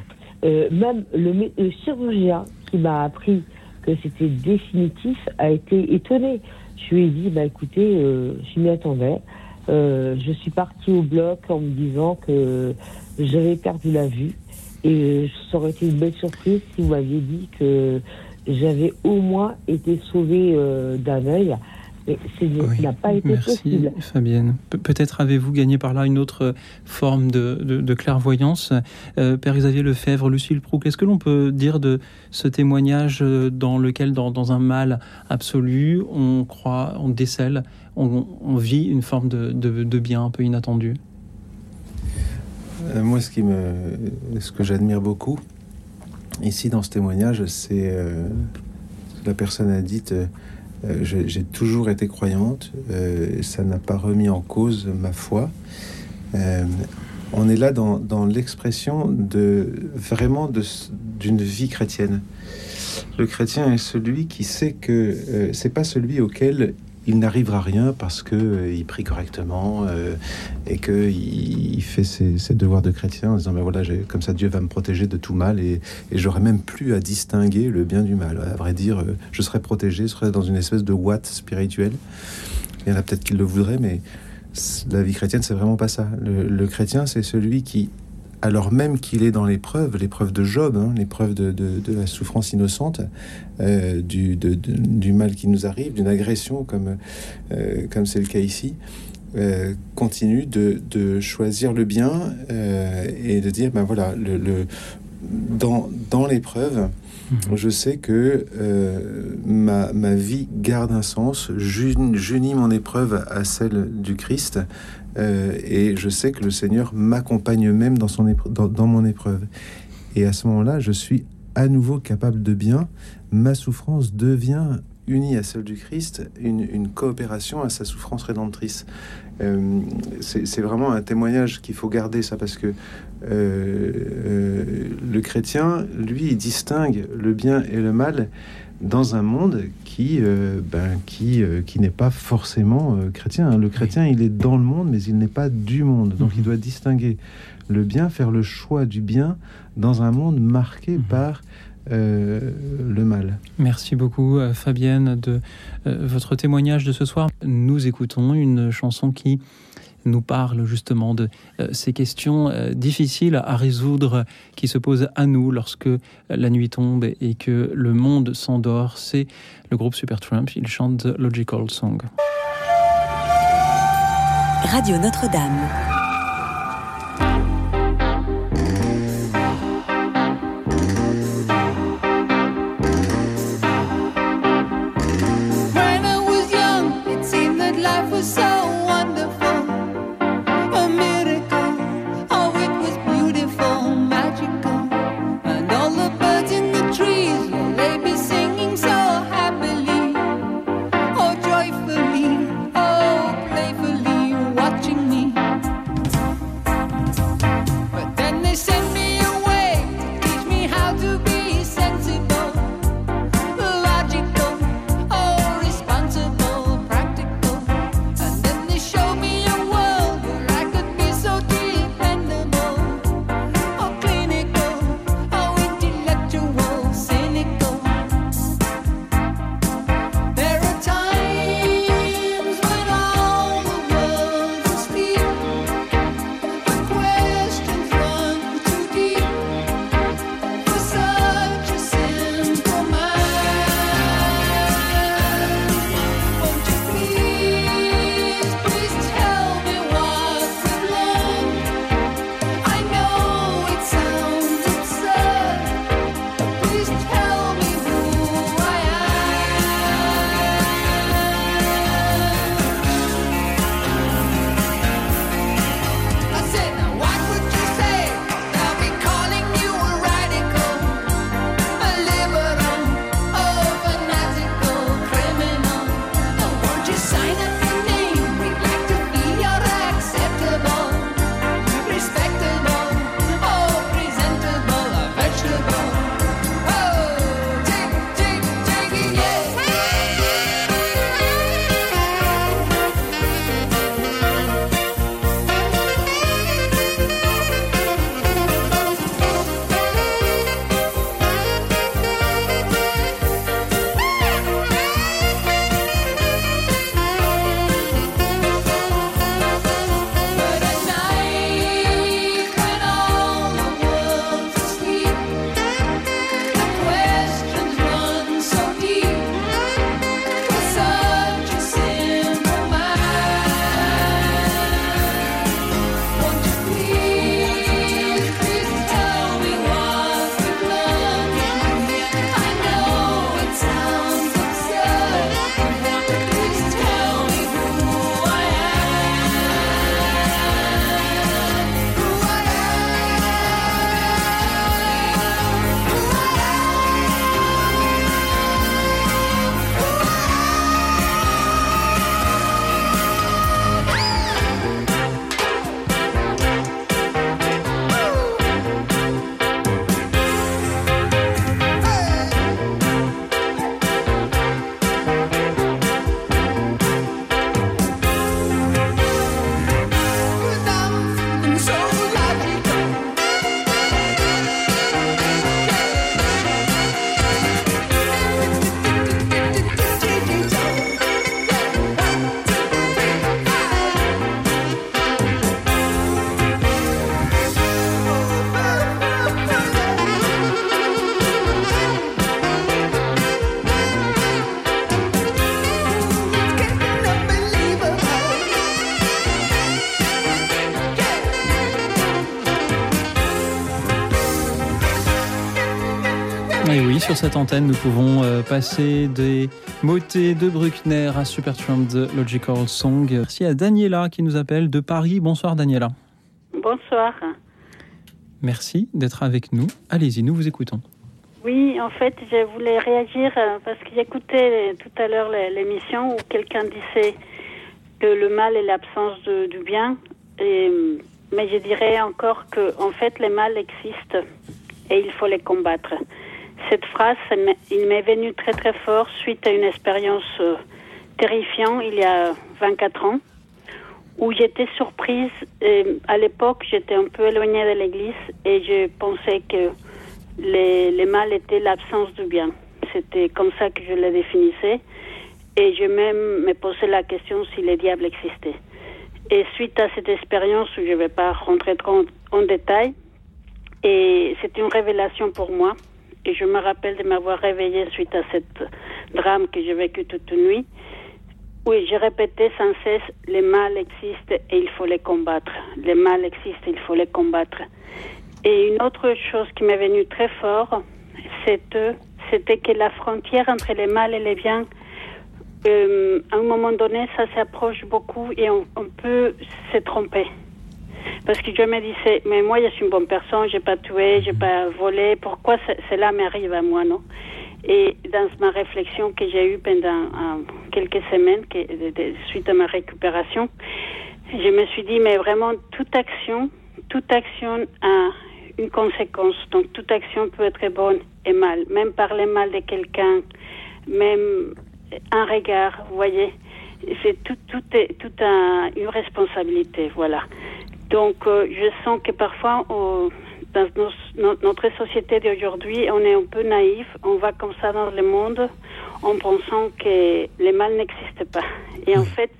même le, chirurgien qui m'a appris que c'était définitif a été étonné. Je lui ai dit, bah écoutez, je m'y attendais. je suis partie au bloc en me disant que j'avais perdu la vue. Et ça aurait été une belle surprise si vous m'aviez dit que j'avais au moins été sauvée euh, d'un œil. Mais ce n'a pas été Merci, possible. Fabienne. peut-être avez-vous gagné par là une autre forme de, clairvoyance. Euh, Père Xavier Lefebvre, Lucille Proux, qu'est-ce que l'on peut dire de ce témoignage dans lequel, dans, un mal absolu, on croit, on décèle, on, vit une forme de, de bien un peu inattendu? Euh, moi, ce, qui me, ce que j'admire beaucoup ici dans ce témoignage, c'est euh, la personne a dit euh, j'ai toujours été croyante, ça n'a pas remis en cause ma foi. on est là dans, l'expression de vraiment d'une vie chrétienne. Le chrétien est celui qui sait que c'est pas celui auquel il n'arrivera rien parce que euh, il prie correctement euh, et que il, fait ses, devoirs de chrétien en disant ben voilà comme ça Dieu va me protéger de tout mal et, et j'aurai même plus à distinguer le bien du mal. À vrai dire euh, je serais protégé je serais dans une espèce de ouate spirituelle. Il y en a peut-être qui le voudraient mais la vie chrétienne c'est vraiment pas ça. Le chrétien c'est celui qui alors même qu'il est dans l'épreuve, l'épreuve de Job, hein, l'épreuve de, la souffrance innocente, euh, du, du, mal qui nous arrive, d'une agression comme euh, comme c'est le cas ici, euh, continue de, choisir le bien et de dire ben voilà le, dans, dans l'épreuve. Mhm. Je sais que ma, ma, vie garde un sens. J'unis mon épreuve à celle du Christ euh, et je sais que le Seigneur m'accompagne même dans, son mon épreuve. Et à ce moment-là, je suis à nouveau capable de bien. Ma souffrance devient unie à celle du Christ, une, coopération à sa souffrance rédemptrice. Euh, c'est vraiment un témoignage qu'il faut garder ça parce que euh, le chrétien, lui, distingue le bien et le mal dans un monde qui, euh, ben, qui, euh, qui n'est pas forcément euh, chrétien. Hein. Le chrétien, il est dans le monde, mais il n'est pas du monde. Donc, il mhm. doit distinguer le bien, faire le choix du bien dans un monde marqué mhm. par le mal. Merci beaucoup, Fabienne, de votre témoignage de ce soir. Nous écoutons une chanson qui nous parle justement de euh, ces questions euh, difficiles à résoudre qui se posent à nous lorsque la nuit tombe et que le monde s'endort. C'est le groupe Supertramp, il chante The Logical Song. Radio Notre-Dame. Sur cette antenne, nous pouvons euh, passer des motets de Bruckner à Supertramp de Logical Song. Merci à Daniela qui nous appelle de Paris. Bonsoir Daniela. Bonsoir. Merci d'être avec nous. Allez-y, nous vous écoutons. Oui, en fait, je voulais réagir euh, parce que j'écoutais tout à l'heure l'émission où quelqu'un disait que le mal est l'absence du bien. Et, mais je dirais encore que, en fait, les mal existent et il faut les combattre. Cette phrase, il m'est venu très très fort suite à une expérience euh, terrifiante il y a 24 ans où j'étais surprise. Et à l'époque, j'étais un peu éloignée de l'Église et je pensais que les, les mal étaient l'absence du bien. C'était comme ça que je le définissais. Et je même me posais la question si les diables existaient. Et suite à cette expérience, je ne vais pas rentrer trop en, détail, et c'était une révélation pour moi. Et je me rappelle de m'avoir réveillée suite à cette drame que j'ai vécu toute nuit. Oui, je répétais sans cesse, les mal existent et il faut les combattre. Les mal existent, il faut les combattre. Et une autre chose qui m'est venue très fort, c'était que la frontière entre les mal et les biens, euh, à un moment donné, ça s'approche beaucoup et on, peut se tromper. Parce que je me disais, mais moi, je suis une bonne personne, j'ai pas tué, j'ai pas volé, pourquoi cela m'arrive à moi, non? Et dans ma réflexion que j'ai eue pendant euh, quelques semaines, que, suite à ma récupération, je me suis dit, mais vraiment, toute action, toute action a une conséquence. Donc, toute action peut être bonne et mal. Même parler mal de quelqu'un, même un regard, vous voyez. C'est tout, tout est tout un, une responsabilité, voilà. Donc, euh, je sens que parfois, dans notre société d'aujourd'hui, on est un peu naïf. On va comme ça dans le monde en pensant que le mal n'existe pas. Et en fait,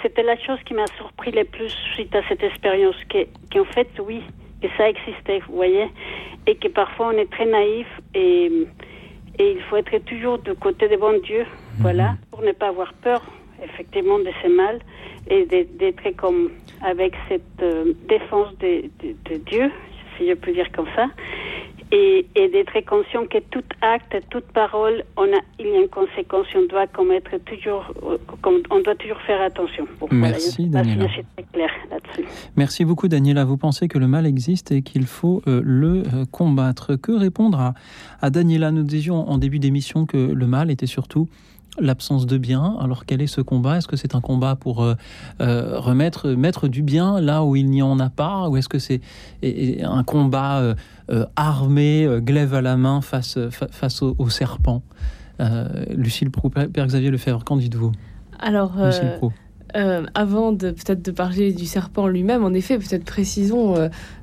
c'était la chose qui m'a surpris le plus suite à cette expérience, qu'en fait, oui, que ça existait, vous voyez, et que parfois on est très naïf et, et il faut être toujours du côté des bons dieux, voilà, mhm. pour ne pas avoir peur, effectivement, de ce mal et d'être comme avec cette euh, défense de, de, Dieu, si je peux dire comme ça, et, et d'être conscient que tout acte, toute parole, on a, il y a une conséquence, on doit commettre toujours, on doit toujours faire attention. Merci Daniela. Merci beaucoup Daniela. Vous pensez que le mal existe et qu'il faut euh, le euh, combattre. Que répondre à, à Daniela? Nous disions en début d'émission que le mal était surtout l'absence de bien. Alors quel est ce combat? Est-ce que c'est un combat pour euh, euh, remettre mettre du bien là où il n'y en a pas? Ou est-ce que c'est un combat euh, armé, glaive à la main face, face au, serpent? Lucille Prou, Père Xavier Lefebvre, qu'en dites-vous? Alors, avant de peut-être de parler du serpent lui-même, en effet, peut-être précisons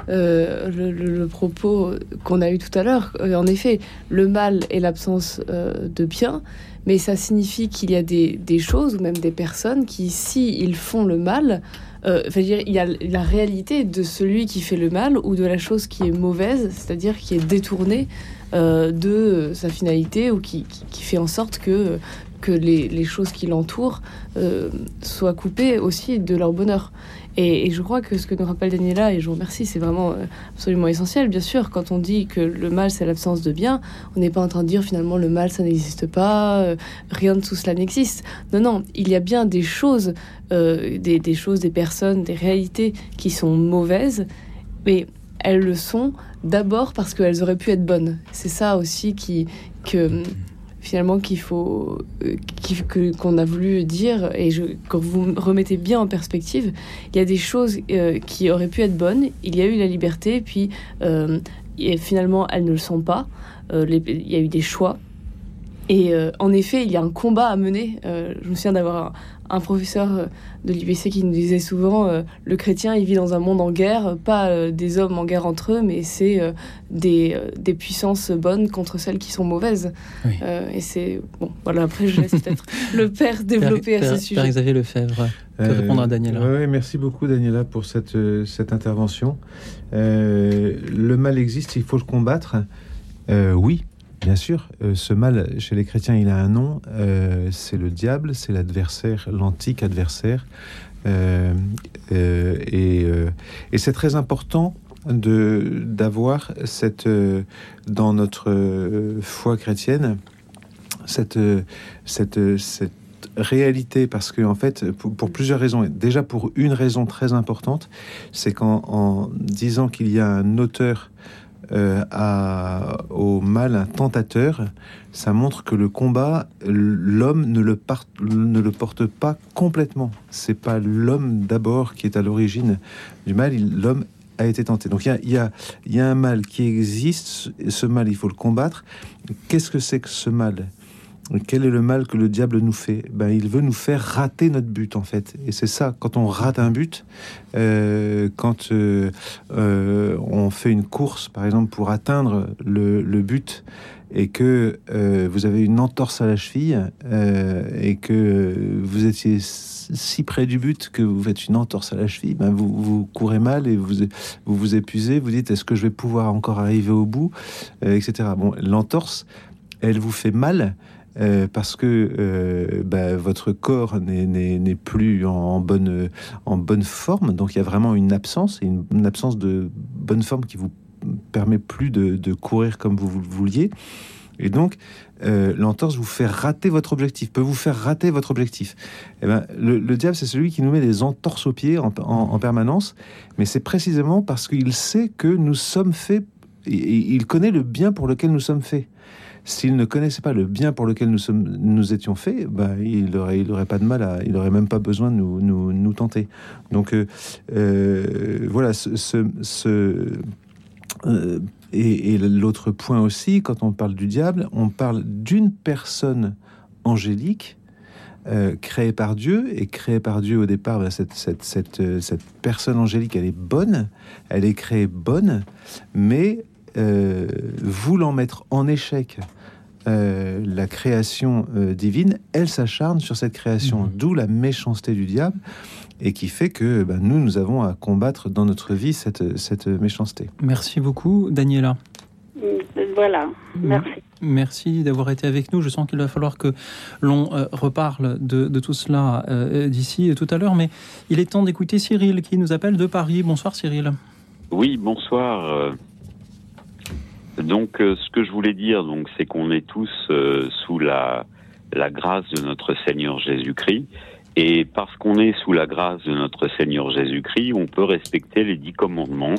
le, propos qu'on a eu tout à l'heure. en effet, le mal est l'absence de bien, mais ça signifie qu'il y a des, des, choses ou même des personnes qui, si ils font le mal, euh, dire, il y a la réalité de celui qui fait le mal ou de la chose qui est mauvaise, c'est-à-dire qui est détournée euh, de sa finalité ou qui, qui, fait en sorte que, que les, les choses qui l'entourent euh, soient coupées aussi de leur bonheur. Et, je crois que ce que nous rappelle Daniela, et je vous remercie, c'est vraiment euh, absolument essentiel. Bien sûr, quand on dit que le mal, c'est l'absence de bien, on n'est pas en train de dire finalement le mal, ça n'existe pas, euh, rien de tout cela n'existe. Non, non, il y a bien des choses, euh, des, des, choses, des personnes, des réalités qui sont mauvaises, mais elles le sont d'abord parce qu'elles auraient pu être bonnes. C'est ça aussi qui, que finalement qu'il faut euh, qu'on a voulu dire et je, quand vous remettez bien en perspective, il y a des choses euh, qui auraient pu être bonnes. Il y a eu la liberté, puis euh, et finalement elles ne le sont pas. il y a eu des choix. Et en effet, il y a un combat à mener. je me souviens d'avoir un professeur euh, de l'IPC qui nous disait souvent euh, le chrétien il vit dans un monde en guerre, pas euh, des hommes en guerre entre eux, mais c'est des, des, puissances bonnes contre celles qui sont mauvaises. et c'est bon, voilà. Après, je laisse peut-être le père développer à ce sujet. Père Xavier Lefebvre, que répondre à Daniela. Oui, merci beaucoup Daniela pour cette, cette intervention. le mal existe, il faut le combattre. oui, Bien sûr, euh, ce mal chez les chrétiens, il a un nom, euh, c'est le diable, c'est l'adversaire, l'antique adversaire. Euh, et, c'est très important de d'avoir cette dans notre foi chrétienne cette cette cette réalité parce que en fait pour, plusieurs raisons déjà pour une raison très importante c'est qu'en disant qu'il y a un auteur euh, à, au mal tentateur, ça montre que le combat, l'homme ne, le ne le porte pas complètement. C'est pas l'homme d'abord qui est à l'origine du mal, l'homme a été tenté. Donc il y a, y a un mal qui existe, ce mal il faut le combattre. Qu'est-ce que c'est que ce mal? Quel est le mal que le diable nous fait? Ben, Il veut nous faire rater notre but, en fait. Et c'est ça, quand on rate un but, euh, quand euh, euh, on fait une course, par exemple, pour atteindre le, but, et que vous avez une entorse à la cheville, et que vous étiez si près du but que vous faites une entorse à la cheville, ben vous, courez mal et vous, vous vous épuisez, vous dites est-ce que je vais pouvoir encore arriver au bout, etc. Bon, l'entorse, elle vous fait mal, euh, parce que euh, bah, votre corps n'est plus en, bonne, forme. Donc il y a vraiment une absence, une, absence de bonne forme qui vous permet plus de, courir comme vous, vouliez. Et donc, euh, l'entorse vous fait rater votre objectif, peut vous faire rater votre objectif. Eh ben, le, diable, c'est celui qui nous met des entorses aux pieds en permanence, mais c'est précisément parce qu'il sait que nous sommes faits, il connaît le bien pour lequel nous sommes faits. S'il ne connaissait pas le bien pour lequel nous, sommes, nous étions faits, bah, il n'aurait pas de mal à, il aurait même pas besoin de nous, nous, nous tenter. Donc euh, euh, voilà, ce, ce, euh, et, l'autre point aussi, quand on parle du diable, on parle d'une personne angélique créée par Dieu et créée par Dieu au départ. Bah, cette, cette, cette, cette, personne angélique, elle est bonne, elle est créée bonne, mais voulant mettre en échec euh, la création euh, divine, elle s'acharne sur cette création, mhm. d'où la méchanceté du diable, et qui fait que ben, nous, nous avons à combattre dans notre vie cette, cette méchanceté. Merci beaucoup, Daniela. Voilà, merci. Merci d'avoir été avec nous. Je sens qu'il va falloir que l'on euh, reparle de, de, tout cela d'ici tout à l'heure, mais il est temps d'écouter Cyril qui nous appelle de Paris. Bonsoir Cyril. Oui, bonsoir. Donc, euh, ce que je voulais dire, donc, c'est qu'on est tous euh, sous la, grâce de notre Seigneur Jésus-Christ. Et parce qu'on est sous la grâce de notre Seigneur Jésus-Christ, on peut respecter les dix commandements,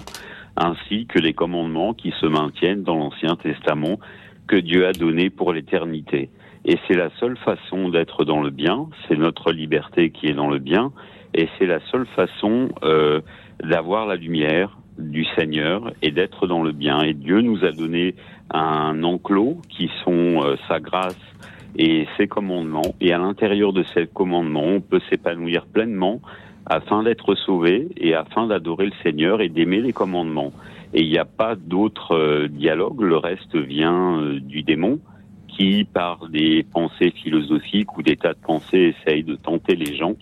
ainsi que les commandements qui se maintiennent dans l'Ancien Testament que Dieu a donné pour l'éternité. Et c'est la seule façon d'être dans le bien, c'est notre liberté qui est dans le bien, et c'est la seule façon euh, d'avoir la lumière, du Seigneur et d'être dans le bien. Et Dieu nous a donné un enclos qui sont euh, sa grâce et ses commandements. Et à l'intérieur de ces commandements, on peut s'épanouir pleinement afin d'être sauvé et afin d'adorer le Seigneur et d'aimer les commandements. Et il n'y a pas d'autre euh, dialogue, le reste vient euh, du démon qui, par des pensées philosophiques ou des tas de pensées, essaye de tenter les gens.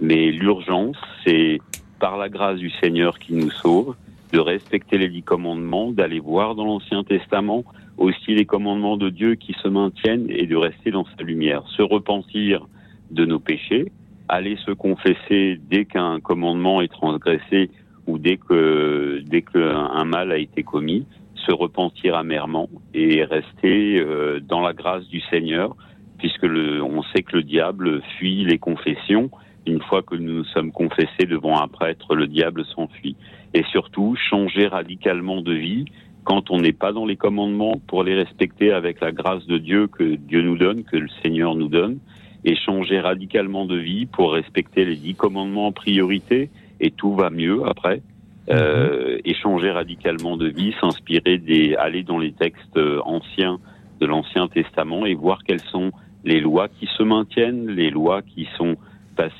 Mais l'urgence, c'est par la grâce du Seigneur qui nous sauve, de respecter les dix commandements, d'aller voir dans l'Ancien Testament aussi les commandements de Dieu qui se maintiennent et de rester dans sa lumière, se repentir de nos péchés, aller se confesser dès qu'un commandement est transgressé ou dès que dès qu'un mal a été commis, se repentir amèrement et rester euh, dans la grâce du Seigneur, puisque le, on sait que le diable fuit les confessions. Une fois que nous nous sommes confessés devant un prêtre, le diable s'enfuit et surtout changer radicalement de vie quand on n'est pas dans les commandements pour les respecter avec la grâce de Dieu que Dieu nous donne, que le Seigneur nous donne, et changer radicalement de vie pour respecter les dix commandements en priorité, et tout va mieux après. Euh, et changer radicalement de vie, s'inspirer des, aller dans les textes anciens de l'Ancien Testament et voir quelles sont les lois qui se maintiennent, les lois qui sont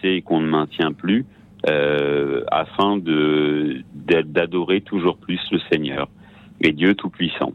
et qu'on ne maintient plus, euh, afin de d'adorer toujours plus le Seigneur et Dieu Tout-Puissant.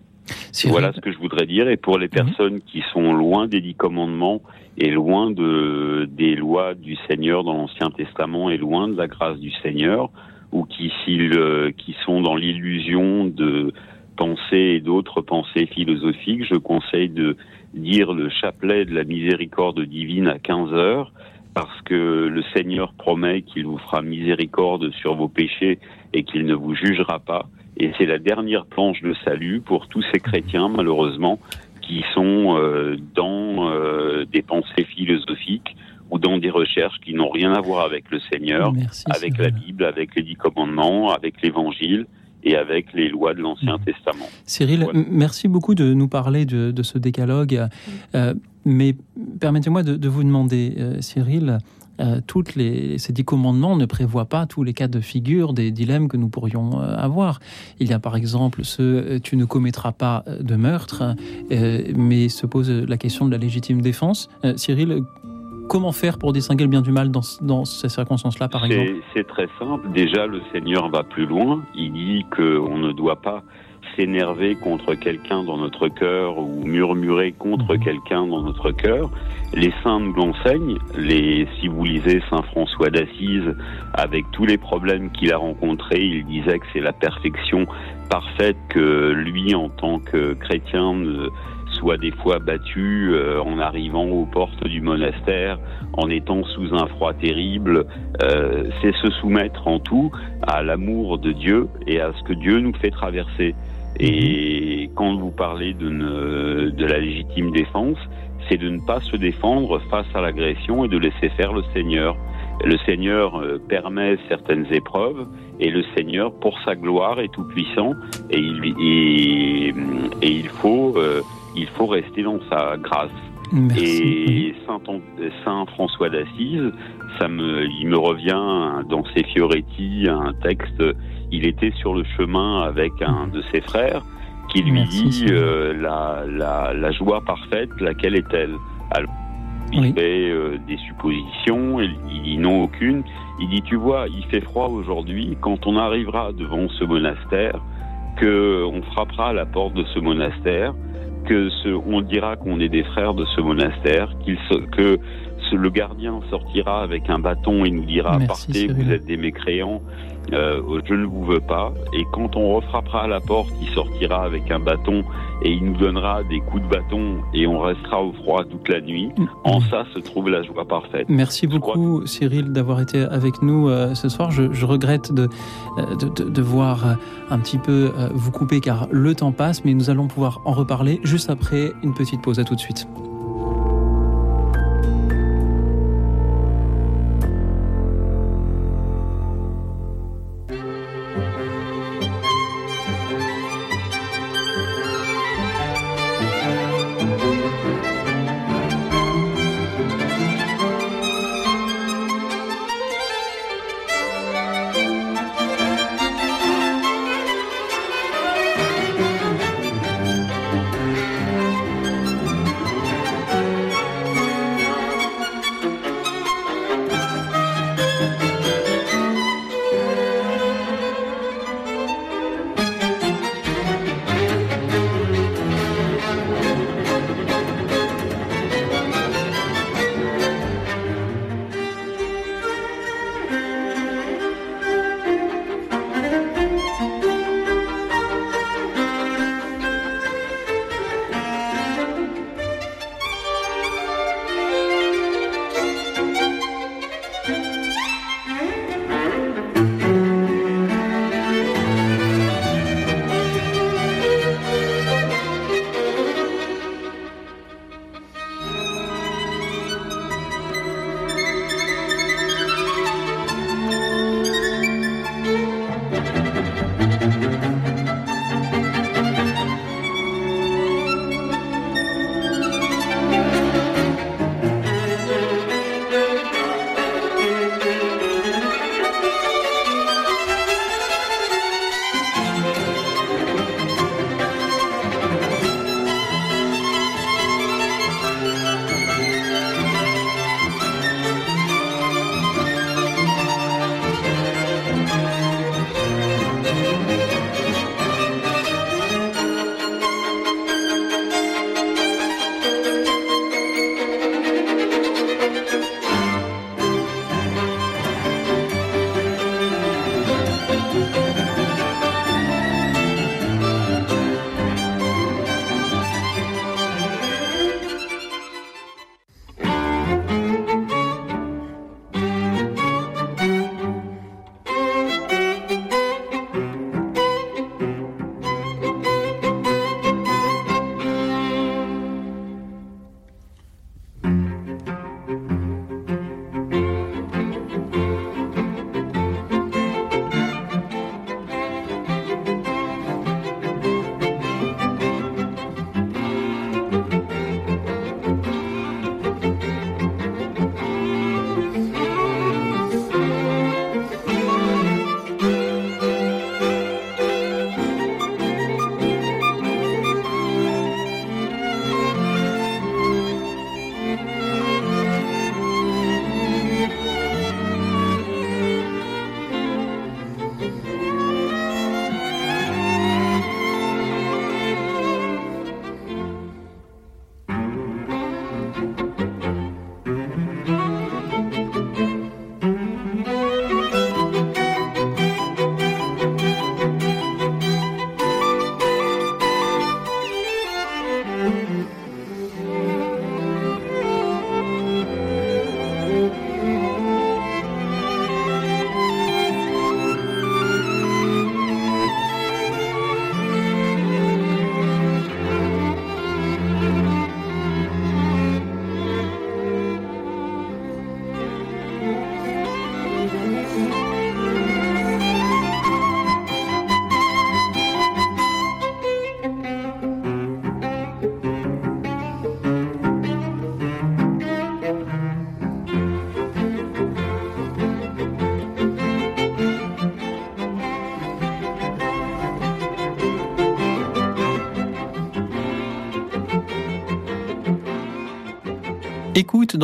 Voilà ce que je voudrais dire. Et pour les mhm. personnes qui sont loin des dix commandements et loin de, des lois du Seigneur dans l'Ancien Testament et loin de la grâce du Seigneur, ou qui, qui sont dans l'illusion de pensées et d'autres pensées philosophiques, je conseille de dire le chapelet de la miséricorde divine à 15 heures parce que le Seigneur promet qu'il vous fera miséricorde sur vos péchés et qu'il ne vous jugera pas. Et c'est la dernière planche de salut pour tous ces chrétiens, malheureusement, qui sont euh, dans euh, des pensées philosophiques ou dans des recherches qui n'ont rien à voir avec le Seigneur, avec la Bible, avec les dix commandements, avec l'Évangile et avec les lois de l'Ancien mmh. Testament. Cyril, merci beaucoup de nous parler de, ce décalogue. Euh, mais permettez-moi de, vous demander, Cyril, euh, toutes les, ces dix commandements ne prévoient pas tous les cas de figure des dilemmes que nous pourrions euh, avoir. Il y a par exemple ce euh, tu ne commettras pas de meurtre, mais se pose la question de la légitime défense. Cyril, comment faire pour distinguer le bien du mal dans, dans ces circonstances-là, par exemple? C'est très simple. Déjà, le Seigneur va plus loin. Il dit qu'on ne doit pas s'énerver contre quelqu'un dans notre cœur ou murmurer contre mhm. quelqu'un dans notre cœur. Les saints nous l'enseignent. Les, si vous lisez Saint François d'Assise, avec tous les problèmes qu'il a rencontrés, il disait que c'est la perfection parfaite que lui, en tant que chrétien, soit des fois battu euh, en arrivant aux portes du monastère, en étant sous un froid terrible. Euh, c'est se soumettre en tout à l'amour de Dieu et à ce que Dieu nous fait traverser. Et quand vous parlez de, de la légitime défense, c'est de ne pas se défendre face à l'agression et de laisser faire le Seigneur. Le Seigneur euh, permet certaines épreuves et le Seigneur, pour sa gloire, est tout puissant et il, et, et il faut euh, il faut rester dans sa grâce. Et Saint, Saint François d'Assise, ça me, il me revient dans ses Fioretti un texte il était sur le chemin avec un de ses frères qui lui dit euh, la, la, la, joie parfaite, laquelle est-elle? Alors, il fait euh, des suppositions, il, il dit non aucune. Il dit tu vois, il fait froid aujourd'hui. Quand on arrivera devant ce monastère, que on frappera à la porte de ce monastère, que ce, on dira qu'on est des frères de ce monastère, qu'il que le gardien sortira avec un bâton et nous dira partez, vous êtes des mécréants, euh, je ne vous veux pas. Et quand on refrappera à la porte, il sortira avec un bâton et il nous donnera des coups de bâton et on restera au froid toute la nuit. Mm. En ça se trouve la joie parfaite. Merci beaucoup Cyril d'avoir été avec nous euh, ce soir. Je, regrette de, euh, de, de, voir un petit peu vous couper car le temps passe, mais nous allons pouvoir en reparler juste après une petite pause. À tout de suite.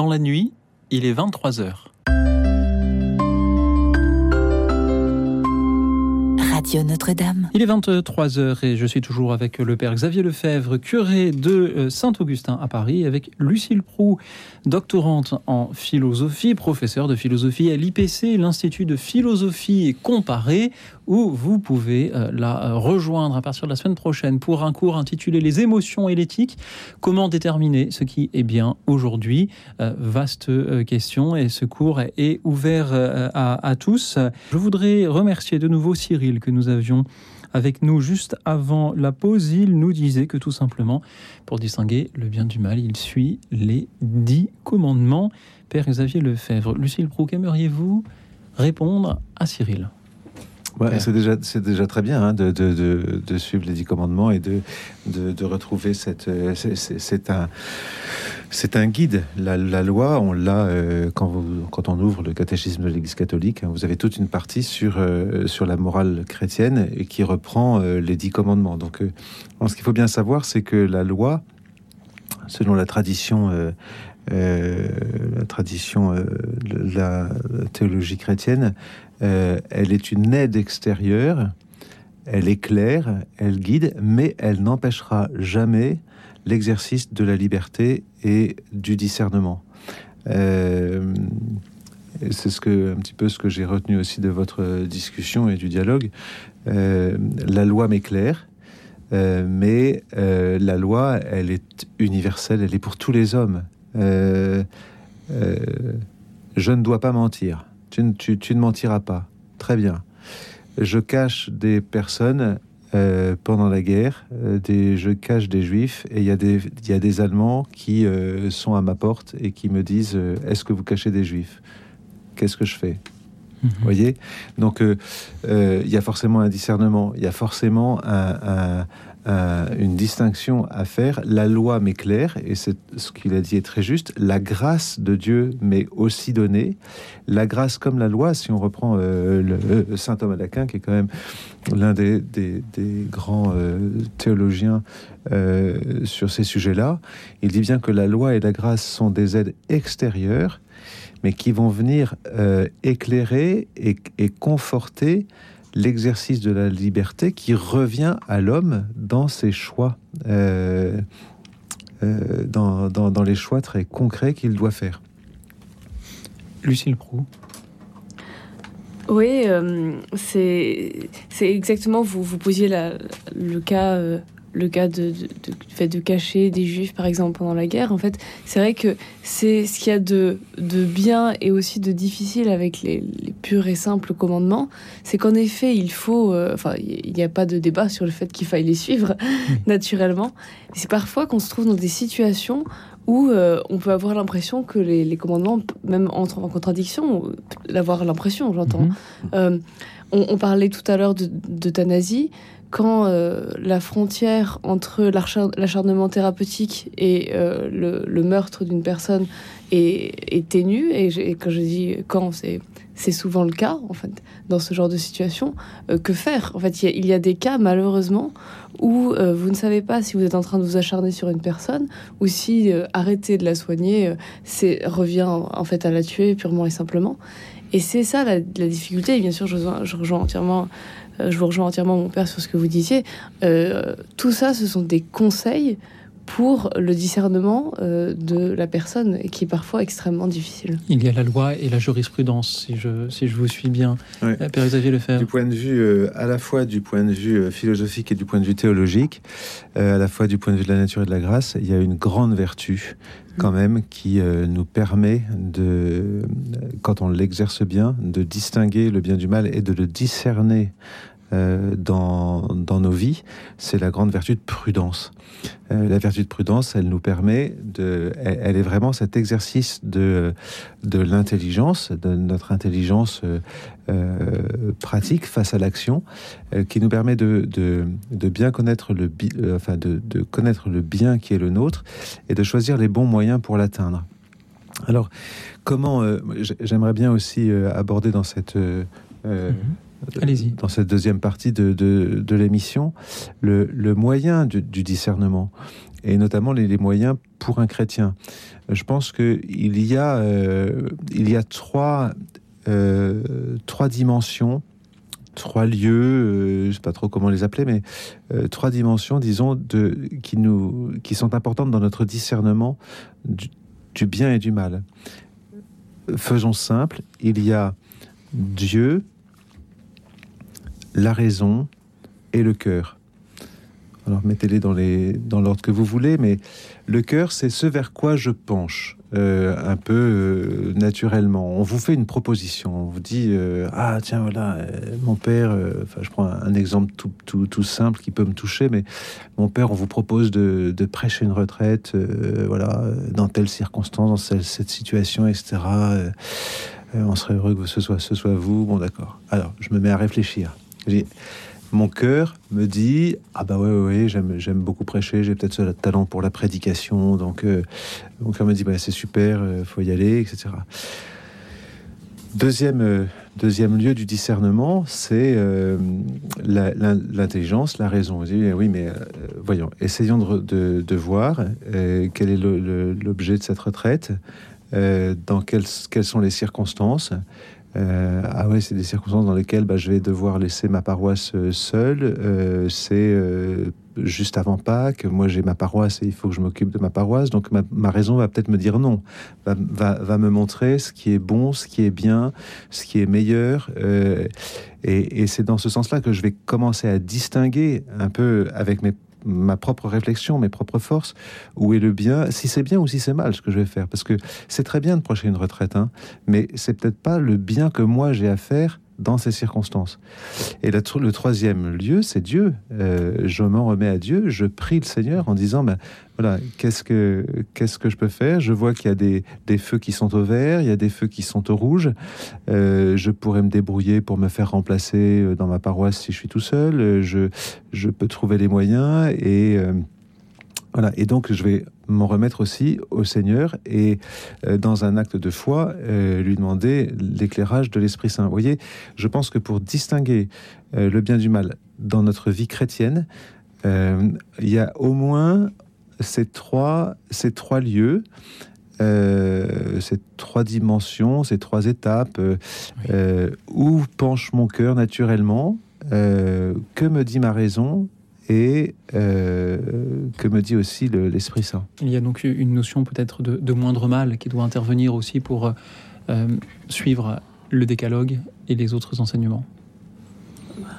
Dans la nuit, il est 23 heures. Notre-Dame. Il est 23h et je suis toujours avec le Père Xavier Lefebvre, curé de euh, Saint-Augustin à Paris, avec Lucille Prou, doctorante en philosophie, professeure de philosophie à l'IPC, l'Institut de philosophie comparée, où vous pouvez euh, la euh, rejoindre à partir de la semaine prochaine pour un cours intitulé Les émotions et l'éthique, comment déterminer ce qui est bien aujourd'hui? vaste question et ce cours est ouvert à, à tous. Je voudrais remercier de nouveau Cyril que nous avions avec nous juste avant la pause, il nous disait que tout simplement, pour distinguer le bien du mal, il suit les dix commandements. Père Xavier Lefebvre, Lucille Proux, aimeriez-vous répondre à Cyril? C'est déjà, c'est déjà très bien hein, de, de, de, suivre les dix commandements et de, de, retrouver cette. Euh, c'est un, c'est un guide. La, la, loi, on l'a euh, quand, vous, quand on ouvre le catéchisme de l'Église catholique. Hein, vous avez toute une partie sur, euh, sur la morale chrétienne et qui reprend les dix commandements. Donc, ce qu'il faut bien savoir, c'est que la loi, selon la tradition. la tradition la théologie chrétienne, euh, elle est une aide extérieure, elle éclaire, elle guide, mais elle n'empêchera jamais l'exercice de la liberté et du discernement. Euh, c'est ce que un petit peu ce que j'ai retenu aussi de votre discussion et du dialogue. Euh, la loi m'éclaire, mais la loi, elle est universelle, elle est pour tous les hommes. je ne dois pas mentir. Tu, ne mentiras pas. Très bien. Je cache des personnes euh, pendant la guerre, euh, des, je cache des juifs, et il y, a des, y a des Allemands qui euh, sont à ma porte et qui me disent Est-ce que vous cachez des juifs? Qu'est-ce que je fais? Vous mhm. voyez? Donc, il y a forcément un discernement, il y a forcément un, euh, une distinction à faire. La loi m'est claire, et c'est ce qu'il a dit est très juste. La grâce de Dieu m'est aussi donnée. La grâce comme la loi, si on reprend euh, le, saint Thomas d'Aquin, qui est quand même l'un des, grands euh, théologiens sur ces sujets-là, il dit bien que la loi et la grâce sont des aides extérieures, mais qui vont venir éclairer et conforter l'exercice de la liberté qui revient à l'homme dans ses choix, euh, euh, dans, les choix très concrets qu'il doit faire. Lucille Prou. Oui, euh, c'est exactement, vous, vous posiez le cas le cas de, fait de cacher des juifs, par exemple, pendant la guerre, en fait, c'est vrai que c'est ce qu'il y a de, de, bien et aussi de difficile avec les, purs et simples commandements, c'est qu'en effet, il faut, euh, enfin, il n'y a pas de débat sur le fait qu'il faille les suivre, naturellement. C'est parfois qu'on se trouve dans des situations où euh, on peut avoir l'impression que les, commandements même entrent en contradiction, l'avoir l'impression, j'entends. Mhm. Euh, on, on, parlait tout à l'heure d'euthanasie quand euh, la frontière entre l'acharnement thérapeutique et euh, le, meurtre d'une personne est, ténue, et, quand je dis quand, c'est souvent le cas, en fait, dans ce genre de situation, euh, que faire? En fait, il y, a des cas, malheureusement, où vous ne savez pas si vous êtes en train de vous acharner sur une personne, ou si arrêter de la soigner c'est revient en fait à la tuer purement et simplement. Et c'est ça la, difficulté, et bien sûr, je, je rejoins entièrement je vous rejoins entièrement, mon père, sur ce que vous disiez. Euh, tout ça, ce sont des conseils pour le discernement euh, de la personne, qui est parfois extrêmement difficile. Il y a la loi et la jurisprudence, si je, si je vous suis bien, Père Xavier Lefebvre. Du point de vue, à la fois du point de vue philosophique et du point de vue théologique, à la fois du point de vue de la nature et de la grâce, il y a une grande vertu quand même qui nous permet de, quand on l'exerce bien, de distinguer le bien du mal et de le discerner euh, dans, nos vies, c'est la grande vertu de prudence. Euh, la vertu de prudence, elle nous permet de, elle, est vraiment cet exercice de, l'intelligence, de notre intelligence euh, pratique face à l'action, qui nous permet de, bien connaître le, enfin de, de connaître le bien qui est le nôtre et de choisir les bons moyens pour l'atteindre. Alors, comment j'aimerais bien aussi aborder dans cette mm-hmm. Allez-y. dans cette deuxième partie de, de, l'émission, le, le, moyen du, discernement. et notamment les, moyens pour un chrétien. Je pense qu'il y a, il y a trois, trois dimensions trois lieux, je ne sais pas trop comment les appeler, mais trois dimensions, disons, de, qui, nous, qui sont importantes dans notre discernement du bien et du mal. Faisons simple, il y a Dieu, la raison et le cœur. Alors mettez-les dans, l'ordre que vous voulez, mais le cœur, c'est ce vers quoi je penche. Euh, un peu euh, naturellement. On vous fait une proposition, on vous dit euh, ah tiens voilà mon père, je prends un, exemple tout, simple qui peut me toucher, mais mon père on vous propose de, de prêcher une retraite, voilà dans telle circonstance, dans cette, situation, etc. on serait heureux que ce soit ce soit vous. Bon d'accord. Alors je me mets à réfléchir mon cœur me dit ah bah ouais ouais, j'aime beaucoup prêcher j'ai peut-être ce talent pour la prédication donc euh, mon cœur me dit bah c'est super euh, faut y aller etc deuxième euh, deuxième lieu du discernement c'est l'intelligence la, raison. Vous dites oui mais voyons essayons de, de, voir quel est l'objet de cette retraite dans quelles, quelles sont les circonstances euh, ah ouais, c'est des circonstances dans lesquelles bah, je vais devoir laisser ma paroisse euh, seule. Euh, c'est juste avant Pâques. Moi, j'ai ma paroisse et il faut que je m'occupe de ma paroisse. Donc, ma, raison va peut-être me dire non, va, me montrer ce qui est bon, ce qui est bien, ce qui est meilleur. et, et c'est dans ce sens-là que je vais commencer à distinguer un peu avec mes ma propre réflexion, mes propres forces, où est le bien, si c'est bien ou si c'est mal ce que je vais faire. Parce que c'est très bien de projeter une retraite, hein, mais c'est peut-être pas le bien que moi j'ai à faire dans ces circonstances. Et le troisième lieu, c'est Dieu. Euh, je m'en remets à Dieu, je prie le Seigneur en disant, ben, voilà, qu'est-ce que, que je peux faire? Je vois qu'il y a des, des, feux qui sont au vert, il y a des feux qui sont au rouge. Euh, je pourrais me débrouiller pour me faire remplacer euh, dans ma paroisse si je suis tout seul. Je, je peux trouver les moyens et... Voilà, et donc je vais m'en remettre aussi au Seigneur et euh, dans un acte de foi, euh, lui demander l'éclairage de l'Esprit Saint. Vous voyez, je pense que pour distinguer euh, le bien du mal dans notre vie chrétienne, il y a au moins ces trois, ces trois lieux. ces trois dimensions, ces trois étapes, où penche mon cœur naturellement, que me dit ma raison, et euh, que me dit aussi l'Esprit Saint. Il y a donc une notion peut-être de, moindre mal qui doit intervenir aussi pour euh, suivre le décalogue et les autres enseignements.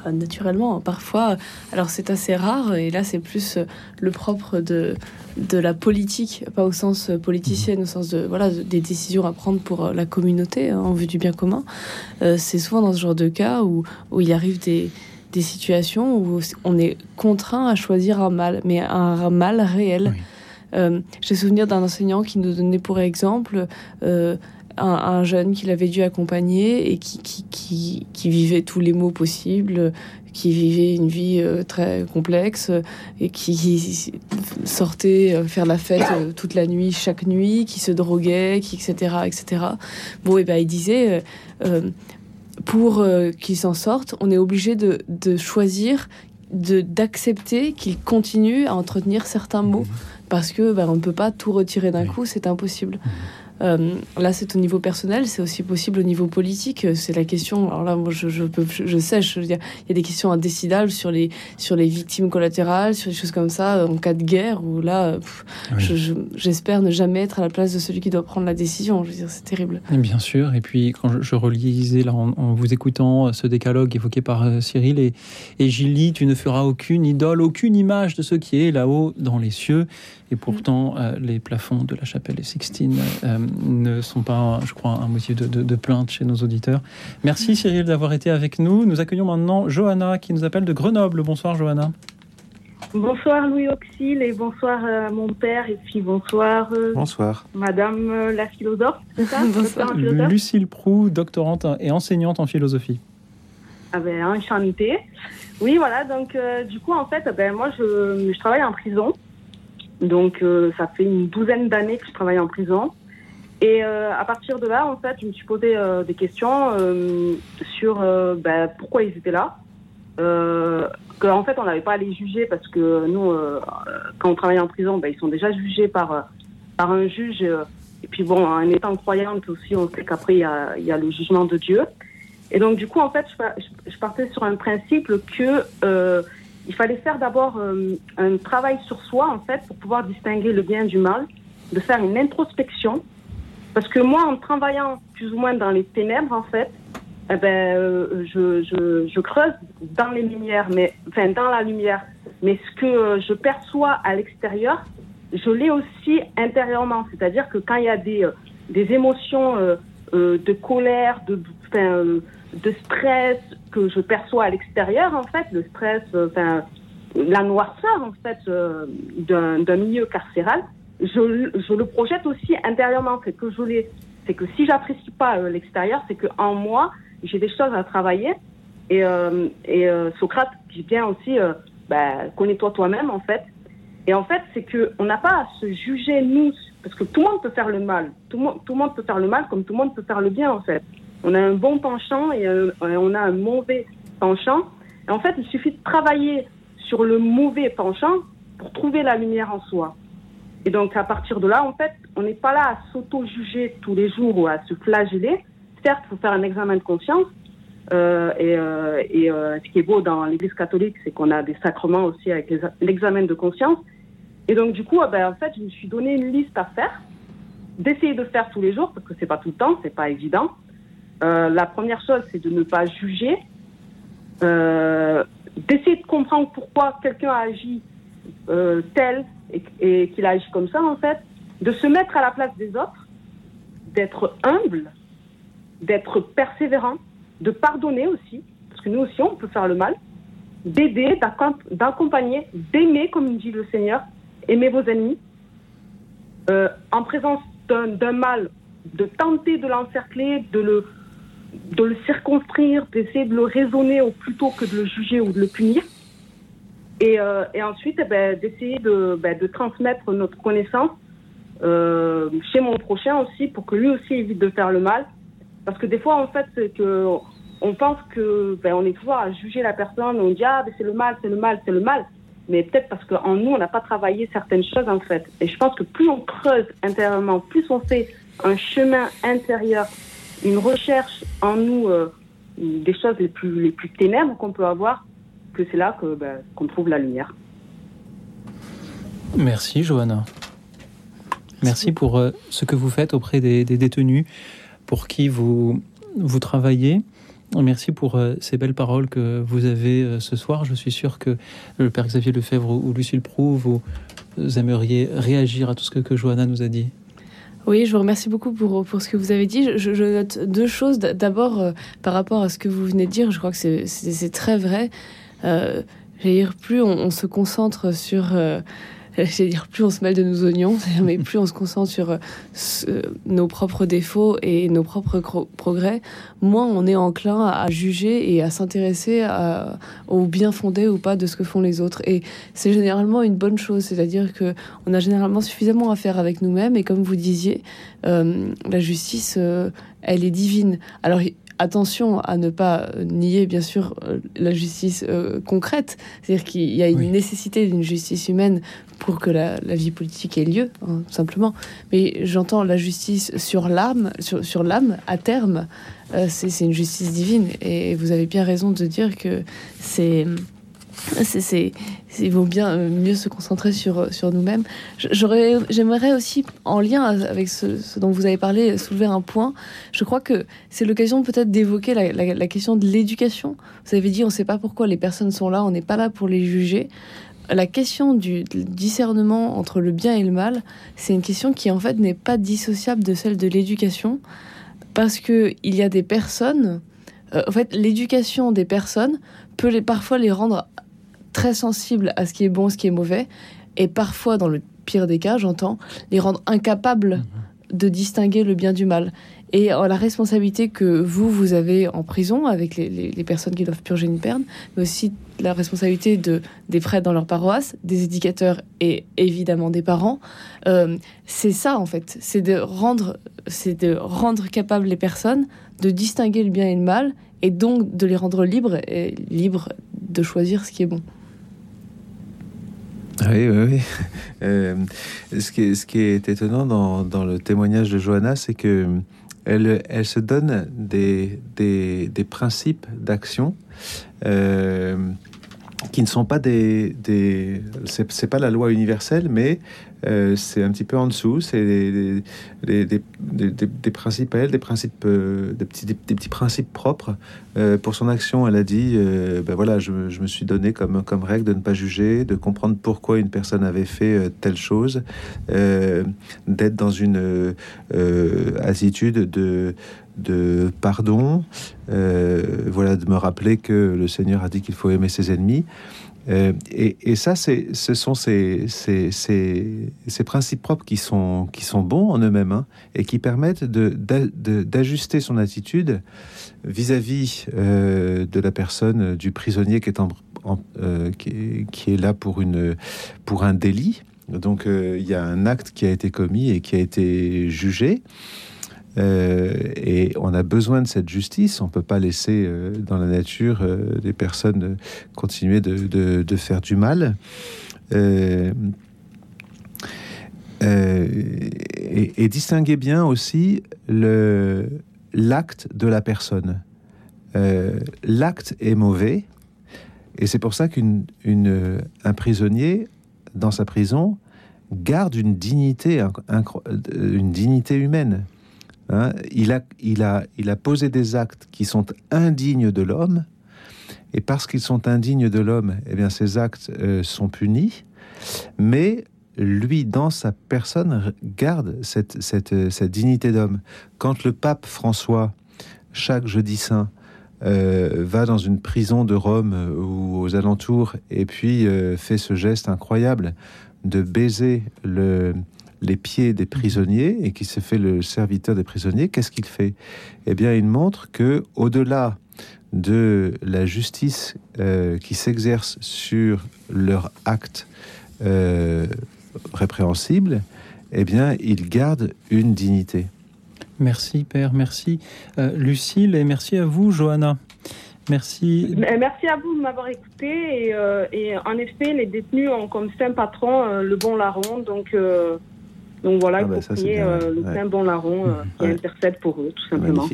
Bah, naturellement, parfois, alors c'est assez rare, et là c'est plus le propre de, de la politique, pas au sens politicien, au sens de voilà des décisions à prendre pour la communauté hein, en vue du bien commun. Euh, c'est souvent dans ce genre de cas où, où il arrive des, des situations où on est contraint à choisir un mal, mais un mal réel. Euh, j'ai souvenir d'un enseignant qui nous donnait pour exemple euh, un, jeune qu'il avait dû accompagner et qui, qui, qui, vivait tous les maux possibles, qui vivait une vie euh, très complexe et qui, sortait faire la fête toute la nuit, chaque nuit, qui se droguait, qui, etc., etc. Bon, et ben il disait pour euh, qu'il s'en sorte, on est obligé de, de choisir, d'accepter qu'il continue à entretenir certains mots, mmh. parce que ben, on ne peut pas tout retirer d'un coup, c'est impossible. Euh, là, c'est au niveau personnel, c'est aussi possible au niveau politique. C'est la question. Alors là, moi, je, je, peux, je sais, je veux dire, il y a des questions indécidables sur les, sur les victimes collatérales, sur des choses comme ça, en cas de guerre, où là, j'espère ne jamais être à la place de celui qui doit prendre la décision. Je veux dire, c'est terrible. bien sûr. Et puis, quand je, relisais, là, en, vous écoutant euh, ce décalogue évoqué par euh, Cyril et, et Gilly, tu ne feras aucune idole, aucune image de ce qui est là-haut dans les cieux. Et pourtant, euh, les plafonds de la chapelle des Sixtines euh, ne sont pas, je crois, un motif de, plainte chez nos auditeurs. Merci Cyril d'avoir été avec nous. Nous accueillons maintenant Johanna qui nous appelle de Grenoble. Bonsoir Johanna. Bonsoir Louis Auxil et bonsoir à mon père et puis bonsoir. Euh, bonsoir. Madame la philosophe, c'est ça bonsoir. Lucille Prou, doctorante et enseignante en philosophie. Ah ben, enchantée. Oui, voilà, donc du coup, en fait, ben, moi, je, je travaille en prison. Donc, euh, ça fait une douzaine d'années que je travaille en prison. Et euh, à partir de là, en fait, je me suis posé euh, des questions sur ben, pourquoi ils étaient là. qu'en fait, on n'avait pas à les juger parce que nous, quand on travaille en prison, ben, ils sont déjà jugés par, par un juge. et puis bon, en étant croyante aussi, on sait qu'après, il y a, le jugement de Dieu. Et donc, du coup, en fait, je, partais sur un principe que il fallait faire d'abord euh, un travail sur soi, en fait, pour pouvoir distinguer le bien du mal, de faire une introspection. Parce que moi, en travaillant plus ou moins dans les ténèbres, en fait, eh ben, euh, je, je, je, creuse dans les lumières, mais enfin dans la lumière. Mais ce que je perçois à l'extérieur, je l'ai aussi intérieurement. C'est-à-dire que quand il y a des, des émotions euh, de colère, de, de stress que je perçois à l'extérieur, en fait, le stress, euh, enfin, la noirceur, en fait, euh, d'un milieu carcéral, je, je, le projette aussi intérieurement. C'est que je l'ai, c'est que si j'apprécie pas euh, l'extérieur, c'est que en moi, j'ai des choses à travailler. Et, et Socrate dit bien aussi, bah, connais-toi toi-même, en fait. Et en fait, c'est que on n'a pas à se juger nous, parce que tout le monde peut faire le mal. Tout tout le monde peut faire le mal, comme tout le monde peut faire le bien, en fait. On a un bon penchant et on a un mauvais penchant. Et en fait, il suffit de travailler sur le mauvais penchant pour trouver la lumière en soi. Et donc, à partir de là, en fait, on n'est pas là à s'auto-juger tous les jours ou à se flageller. Certes, il faut faire un examen de conscience. Euh, et, euh, euh, ce qui est beau dans l'Église catholique, c'est qu'on a des sacrements aussi avec l'examen de conscience. Et donc, du coup, eh ben, en fait, je me suis donné une liste à faire, d'essayer de faire tous les jours, parce que c'est pas tout le temps, c'est pas évident. Euh, la première chose, c'est de ne pas juger, euh, d'essayer de comprendre pourquoi quelqu'un a agi euh, tel et, qu'il a agi comme ça, en fait, de se mettre à la place des autres, d'être humble, d'être persévérant, de pardonner aussi, parce que nous aussi, on peut faire le mal, d'aider, d'accompagner, d'aimer, comme dit le Seigneur, aimer vos ennemis, en présence d'un mal, de tenter de l'encercler, de le de le circonscrire, d'essayer de le raisonner plutôt que de le juger ou de le punir. Et, euh, ensuite, eh ben, d'essayer de, ben, de, transmettre notre connaissance euh, chez mon prochain aussi pour que lui aussi évite de faire le mal. Parce que des fois, en fait, on pense que ben, on est toujours à juger la personne, on dit ah c'est le mal, c'est le mal, c'est le mal. Mais peut-être parce qu'en nous, on n'a pas travaillé certaines choses en fait. Et je pense que plus on creuse intérieurement, plus on fait un chemin intérieur une recherche en nous euh, des choses les plus, les plus ténèbres qu'on peut avoir, que c'est là que, ben, qu'on trouve la lumière. Merci Johanna. Merci pour euh, ce que vous faites auprès des, détenus pour qui vous, vous travaillez. Merci pour euh, ces belles paroles que vous avez ce soir. Je suis sûr que le Père Xavier Lefebvre ou Lucille Proux, vous aimeriez réagir à tout ce que, que Johanna nous a dit. Oui, je vous remercie beaucoup pour, pour ce que vous avez dit. Je, je note deux choses. D'abord, euh, par rapport à ce que vous venez de dire, je crois que c'est très vrai. Euh, dire, plus on, on, se concentre sur euh, j'allais dire plus on se mêle de nos oignons, mais plus on se concentre sur euh, nos propres défauts et nos propres progrès, moins on est enclin à, juger et à s'intéresser au bien fondé ou pas de ce que font les autres. Et c'est généralement une bonne chose, c'est-à-dire que on a généralement suffisamment à faire avec nous-mêmes. Et comme vous disiez, euh, la justice, euh, elle est divine. Alors attention à ne pas nier, bien sûr, euh, la justice euh, concrète. C'est-à-dire qu'il y a une nécessité d'une justice humaine pour que la, vie politique ait lieu, hein, tout simplement. Mais j'entends la justice sur l'âme, sur, l'âme, à terme, euh, c'est une justice divine. Et vous avez bien raison de dire que c'est c'est, il vaut bien mieux se concentrer sur, nous-mêmes. J'aimerais aussi, en lien avec ce, dont vous avez parlé, soulever un point. Je crois que c'est l'occasion peut-être d'évoquer la, la, question de l'éducation. Vous avez dit, on ne sait pas pourquoi les personnes sont là, on n'est pas là pour les juger. La question du discernement entre le bien et le mal, c'est une question qui en fait n'est pas dissociable de celle de l'éducation, parce que il y a des personnes. Euh, en fait, l'éducation des personnes peut les, parfois les rendre très sensibles à ce qui est bon, ce qui est mauvais, et parfois, dans le pire des cas, j'entends, les rendre incapables mhm. de distinguer le bien du mal. Et la responsabilité que vous, vous avez en prison avec les, personnes qui doivent purger une peine, mais aussi la responsabilité de, des prêtres dans leur paroisse, des éducateurs et évidemment des parents, euh, c'est ça en fait, c'est de rendre, c'est de rendre capables les personnes de distinguer le bien et le mal, et donc de les rendre libres, et libres de choisir ce qui est bon. Oui, oui, oui. Euh, ce, qui est, ce qui est étonnant dans, dans le témoignage de Johanna, c'est que elle, se donne des principes d'action euh, qui ne sont pas des, des c'est pas la loi universelle, mais euh, c'est un petit peu en dessous. C'est des, des, des, principes, elle, des principes, euh, des petits, des, petits principes propres euh, pour son action. Elle a dit, ben voilà, je, je, me suis donné comme comme règle de ne pas juger, de comprendre pourquoi une personne avait fait telle chose, d'être dans une attitude de de pardon, euh, voilà, de me rappeler que le Seigneur a dit qu'il faut aimer ses ennemis. Euh, et, ça, ce sont ces, principes propres qui sont, bons en eux-mêmes hein, et qui permettent d'ajuster son attitude vis-à-vis euh, de la personne, du prisonnier qui est, là pour, un délit. Donc il y a un acte qui a été commis et qui a été jugé. Euh, et on a besoin de cette justice. On peut pas laisser euh, dans la nature euh, des personnes continuer de, faire du mal. Et, et, distinguer bien aussi l'acte de la personne. L'acte est mauvais, et c'est pour ça qu'un prisonnier dans sa prison garde une dignité, une dignité humaine. Hein, il, a, posé des actes qui sont indignes de l'homme, et parce qu'ils sont indignes de l'homme, eh bien ces actes euh, sont punis, mais lui, dans sa personne, garde cette, cette dignité d'homme. Quand le pape François, chaque jeudi saint, euh, va dans une prison de Rome euh, ou aux alentours et puis euh, fait ce geste incroyable de baiser le, les pieds des prisonniers et qui se fait le serviteur des prisonniers, qu'est-ce qu'il fait? Eh bien, il montre que au-delà de la justice euh, qui s'exerce sur leur acte euh, répréhensible, eh bien, il garde une dignité. Merci, Père, merci, euh, Lucille, et merci à vous, Johanna. Merci. Merci à vous de m'avoir écouté. Et, euh, et, en effet, les détenus ont comme saint patron euh, le bon larron. Donc, euh, donc voilà, ah bah prier le ouais. saint bon larron mmh. qui ouais. intercède pour eux, tout simplement.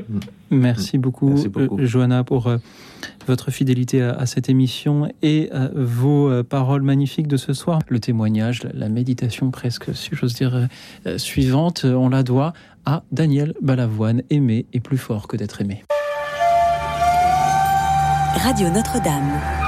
Merci beaucoup, Merci beaucoup. Johanna, pour votre fidélité à, à, cette émission et vos paroles magnifiques de ce soir. Le témoignage, la méditation presque, si j'ose dire, suivante, on la doit à Daniel Balavoine. Aimer est plus fort que d'être aimé. Radio Notre-Dame.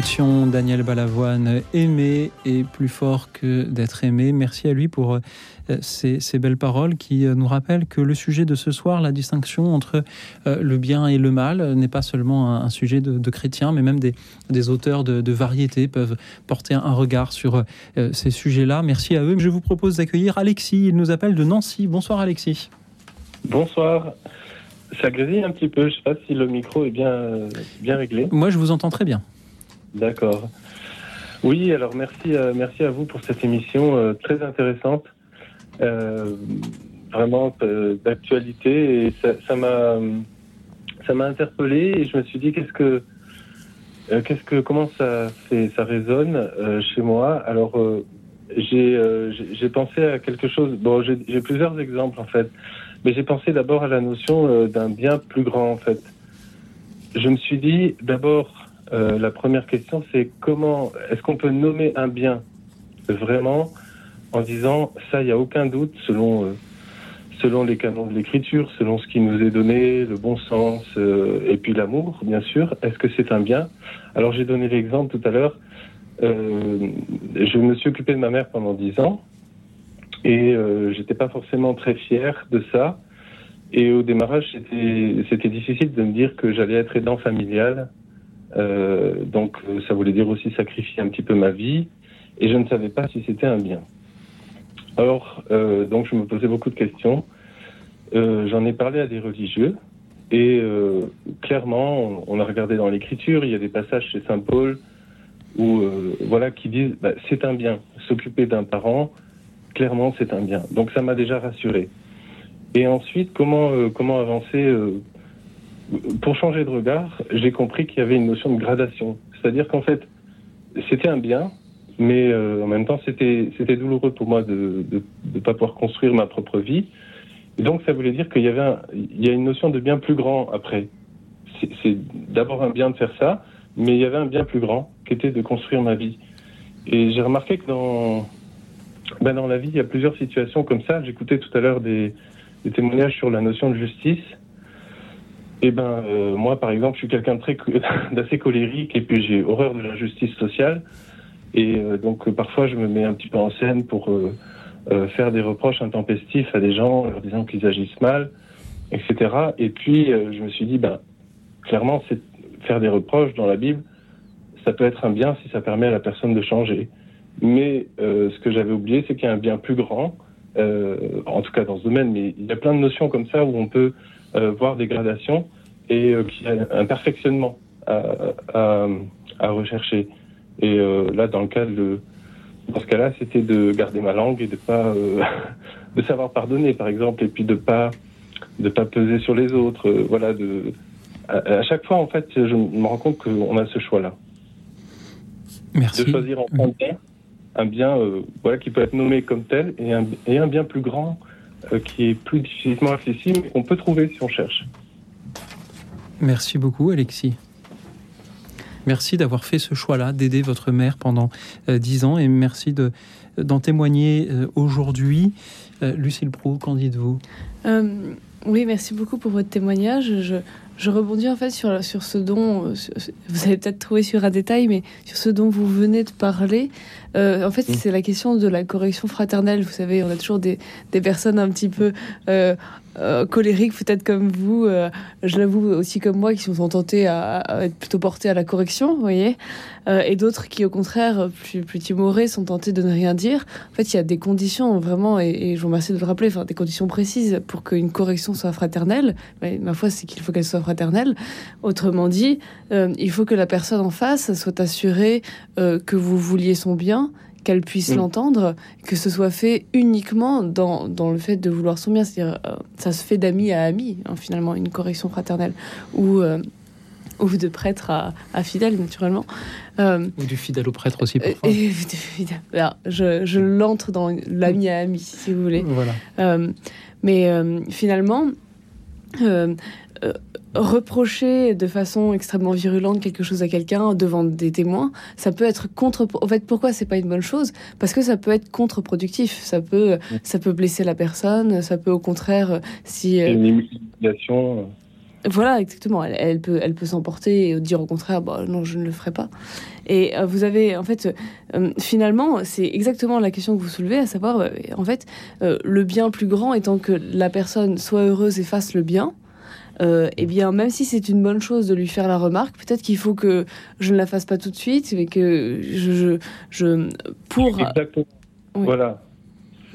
Écoutions Daniel Balavoine, aimer est plus fort que d'être aimé. Merci à lui pour euh, ces, belles paroles qui euh, nous rappellent que le sujet de ce soir, la distinction entre euh, le bien et le mal, n'est pas seulement un, sujet de, chrétiens, mais même des, auteurs de, de, variété peuvent porter un regard sur ces sujets-là. Merci à eux. Je vous propose d'accueillir Alexis. Il nous appelle de Nancy. Bonsoir Alexis. Bonsoir. Ça grésille un petit peu. Je ne sais pas si le micro est bien, bien réglé. Moi, je vous entends très bien. D'accord. Oui, alors merci, euh, merci à vous pour cette émission euh, très intéressante, euh, vraiment d'actualité et ça m'a ça m'a interpellé et je me suis dit qu'est-ce que qu'est-ce que comment ça ça résonne chez moi? Alors j'ai pensé à quelque chose. Bon, j'ai plusieurs exemples en fait, mais j'ai pensé d'abord à la notion d'un bien plus grand en fait. Je me suis dit d'abord euh, la première question, c'est comment est-ce qu'on peut nommer un bien vraiment en disant ça, il n'y a aucun doute selon euh, selon les canons de l'écriture, selon ce qui nous est donné, le bon sens euh, et puis l'amour, bien sûr. Est-ce que c'est un bien? Alors j'ai donné l'exemple tout à l'heure. je me suis occupé de ma mère pendant dix ans et j'étais pas forcément très fier de ça. Et au démarrage, c'était difficile de me dire que j'allais être aidant familial donc euh, ça voulait dire aussi sacrifier un petit peu ma vie, et je ne savais pas si c'était un bien. Alors, euh, donc je me posais beaucoup de questions. J'en ai parlé à des religieux, et clairement, on, a regardé dans l'Écriture, il y a des passages chez Saint Paul où voilà qui disent bah, c'est un bien. S'occuper d'un parent, clairement c'est un bien. Donc ça m'a déjà rassuré. Et ensuite, comment comment avancer pour changer de regard, j'ai compris qu'il y avait une notion de gradation. C'est-à-dire qu'en fait, c'était un bien, mais euh, en même temps, c'était douloureux pour moi de ne pas pouvoir construire ma propre vie. Et donc, ça voulait dire qu'il y avait il y a une notion de bien plus grand après. C'est d'abord un bien de faire ça, mais il y avait un bien plus grand qui était de construire ma vie. Et j'ai remarqué que dans, ben dans la vie, il y a plusieurs situations comme ça. J'écoutais tout à l'heure des, des témoignages sur la notion de justice. Eh ben, euh, moi, par exemple, je suis quelqu'un d'assez colérique et puis j'ai horreur de la justice sociale. Et euh, donc, euh, parfois, je me mets un petit peu en scène pour faire des reproches intempestifs à des gens, leur disant qu'ils agissent mal, etc. Et puis, je me suis dit, ben, clairement, faire des reproches dans la Bible, ça peut être un bien si ça permet à la personne de changer. Mais ce que j'avais oublié, c'est qu'il y a un bien plus grand, en tout cas dans ce domaine, mais il y a plein de notions comme ça où on peut euh, voire dégradation, et euh, qui a un perfectionnement à, rechercher. Et euh, là, dans le cas de, dans ce cas-là, c'était de garder ma langue et de pas de savoir pardonner, par exemple, et puis de pas de pas peser sur les autres. voilà, de à, chaque fois, en fait, je me rends compte qu'on a ce choix-là. Merci. De choisir en un bien, un bien voilà, qui peut être nommé comme tel, et un, et un bien plus grand euh, qui est plus difficilement accessible, mais qu'on peut trouver si on cherche. Merci beaucoup, Alexis. Merci d'avoir fait ce choix-là, d'aider votre mère pendant euh, dix ans, et merci d'en témoigner euh, aujourd'hui. Lucille Pro, qu'en dites-vous? Oui, merci beaucoup pour votre témoignage. Je, je rebondis en fait sur, sur ce dont, vous allez peut-être trouver sur un détail, mais sur ce dont vous venez de parler. Euh, en fait, mmh. c'est la question de la correction fraternelle. Vous savez, on a toujours des, des personnes un petit peu euh, euh, colériques, peut-être comme vous, euh, je l'avoue aussi comme moi, qui sont tentés à, être plutôt portés à la correction, voyez, euh, et d'autres qui, au contraire, plus, timorés, sont tentés de ne rien dire. En fait, il y a des conditions vraiment, et, je vous remercie de le rappeler, enfin, des conditions précises pour qu'une correction soit fraternelle. Mais, ma foi, c'est qu'il faut qu'elle soit fraternelle. Autrement dit, il faut que la personne en face soit assurée que vous vouliez son bien qu'elle puisse mm. l'entendre, que ce soit fait uniquement dans, dans, le fait de vouloir son bien. C'est-à-dire, euh, ça se fait d'ami à ami, hein, finalement, une correction fraternelle. Ou, euh, ou de prêtre à, à fidèle, naturellement. Euh, ou du fidèle au prêtre aussi, parfois. Alors, je, je l'entre dans l'ami à ami, si vous voulez. Voilà. mais finalement, reprocher de façon extrêmement virulente quelque chose à quelqu'un devant des témoins, ça peut être contre. En fait, pourquoi c'est pas une bonne chose? Parce que ça peut être contre-productif. Ça peut, ça peut blesser la personne. Ça peut au contraire, si euh, une humiliation. Voilà, exactement. Elle, peut, elle peut s'emporter et dire au contraire, bah, non, je ne le ferai pas. Et euh, vous avez, en fait, euh, finalement, c'est exactement la question que vous soulevez, à savoir, en fait, le bien plus grand étant que la personne soit heureuse et fasse le bien. Eh bien, même si c'est une bonne chose de lui faire la remarque, peut-être qu'il faut que je ne la fasse pas tout de suite, mais que je, je, je pour. Exactement. Voilà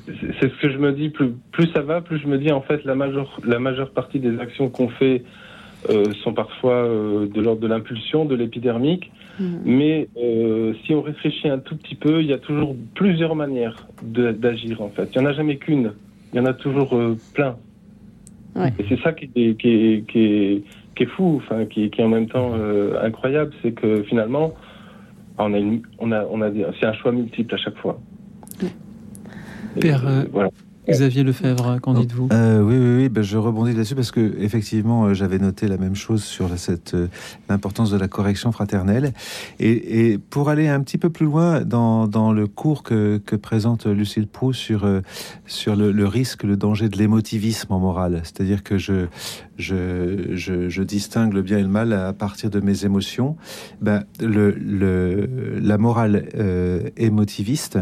c'est ce que je me dis. Plus, plus ça va, plus je me dis en fait la majeure, la majeure partie des actions qu'on fait euh, sont parfois euh, de l'ordre de l'impulsion, de l'épidermique. Mhm. Mais euh, si on réfléchit un tout petit peu, il y a toujours plusieurs manières d'agir en fait. Il n'y en a jamais qu'une. Il y en a toujours plein. Et c'est ça qui est, qui est, qui est, qui est fou, enfin, qui, qui, est en même temps incroyable, c'est que finalement, on a, on a, on a c'est un choix multiple à chaque fois. Père euh, Xavier Lefebvre, qu'en dites-vous? Euh, Oui, oui, oui ben, je rebondis là-dessus parce que effectivement, euh, j'avais noté la même chose sur cette l'importance de la correction fraternelle. Et, pour aller un petit peu plus loin dans, dans le cours que, que, présente Lucille Proust sur sur le, risque, le danger de l'émotivisme en morale, c'est-à-dire que je, je, je, distingue le bien et le mal à partir de mes émotions. Ben, le, le la morale émotiviste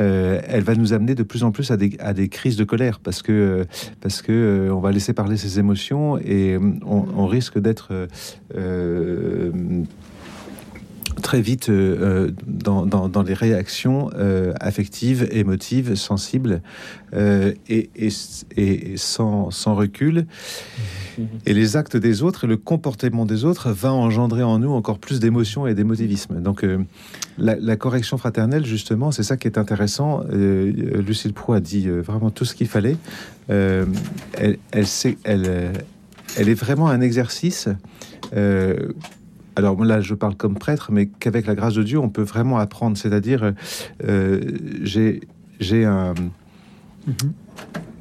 euh, elle va nous amener de plus en plus à des, crises de colère parce que parce que euh, on va laisser parler ses émotions et on, on risque d'être euh, très vite euh, dans, dans, dans, les réactions euh, affectives, émotives, sensibles euh, et, et, sans, sans recul. Et les actes des autres et le comportement des autres va engendrer en nous encore plus d'émotions et d'émotivisme. Donc la, correction fraternelle, justement, c'est ça qui est intéressant. Lucille Prou a dit vraiment tout ce qu'il fallait. elle, elle est vraiment un exercice alors là je parle comme prêtre, mais qu'avec la grâce de Dieu, on peut vraiment apprendre. C'est-à-dire, euh, j'ai un...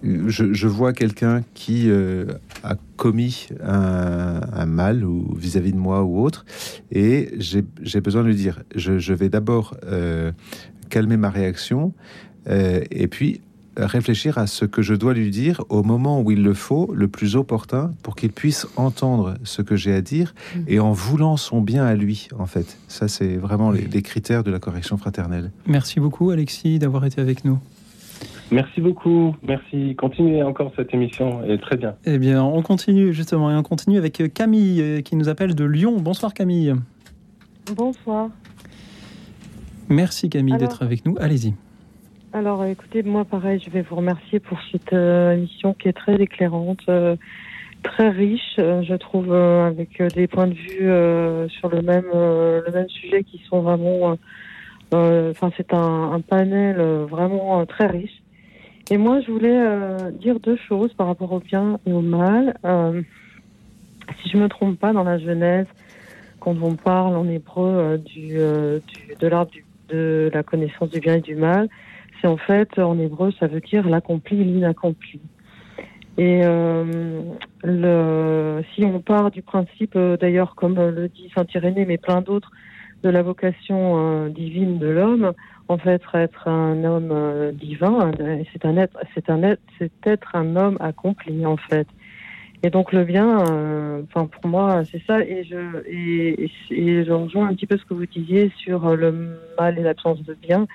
Mhm. je, vois quelqu'un qui euh, a commis un, mal ou vis-à-vis de moi ou autre, et j'ai besoin de lui dire, je, vais d'abord euh, calmer ma réaction, et puis réfléchir à ce que je dois lui dire au moment où il le faut, le plus opportun, pour qu'il puisse entendre ce que j'ai à dire mm. et en voulant son bien à lui, en fait. Ça, c'est vraiment les, critères de la correction fraternelle. Merci beaucoup, Alexis, d'avoir été avec nous. Merci beaucoup. Merci. Continuez encore cette émission. est très bien. Eh bien, on continue justement et on continue avec Camille euh, qui nous appelle de Lyon. Bonsoir Camille. Bonsoir. Merci Camille d'être avec nous. Allez-y. Alors, écoutez, moi, pareil, je vais vous remercier pour cette euh, émission qui est très éclairante, euh, très riche, euh, je trouve, avec des points de vue sur le même, sujet qui sont vraiment. Enfin, c'est un, panel vraiment très riche. Et moi, je voulais dire deux choses par rapport au bien et au mal. si je me trompe pas, dans la Genèse, quand on parle en hébreu de l'art de la connaissance du bien et du mal, c'est en fait, en hébreu, ça veut dire l'accompli l'inaccompli. Et euh, le, si on part du principe, euh, d'ailleurs, comme le dit Saint Irénée, mais plein d'autres, de la vocation euh, divine de l'homme, en fait, être un homme euh, divin, c'est un être, c'est un être, c'est être un homme accompli, en fait. Et donc le bien, enfin pour moi, c'est ça. Et je et je rejoins un petit peu ce que vous disiez sur le mal et l'absence de bien.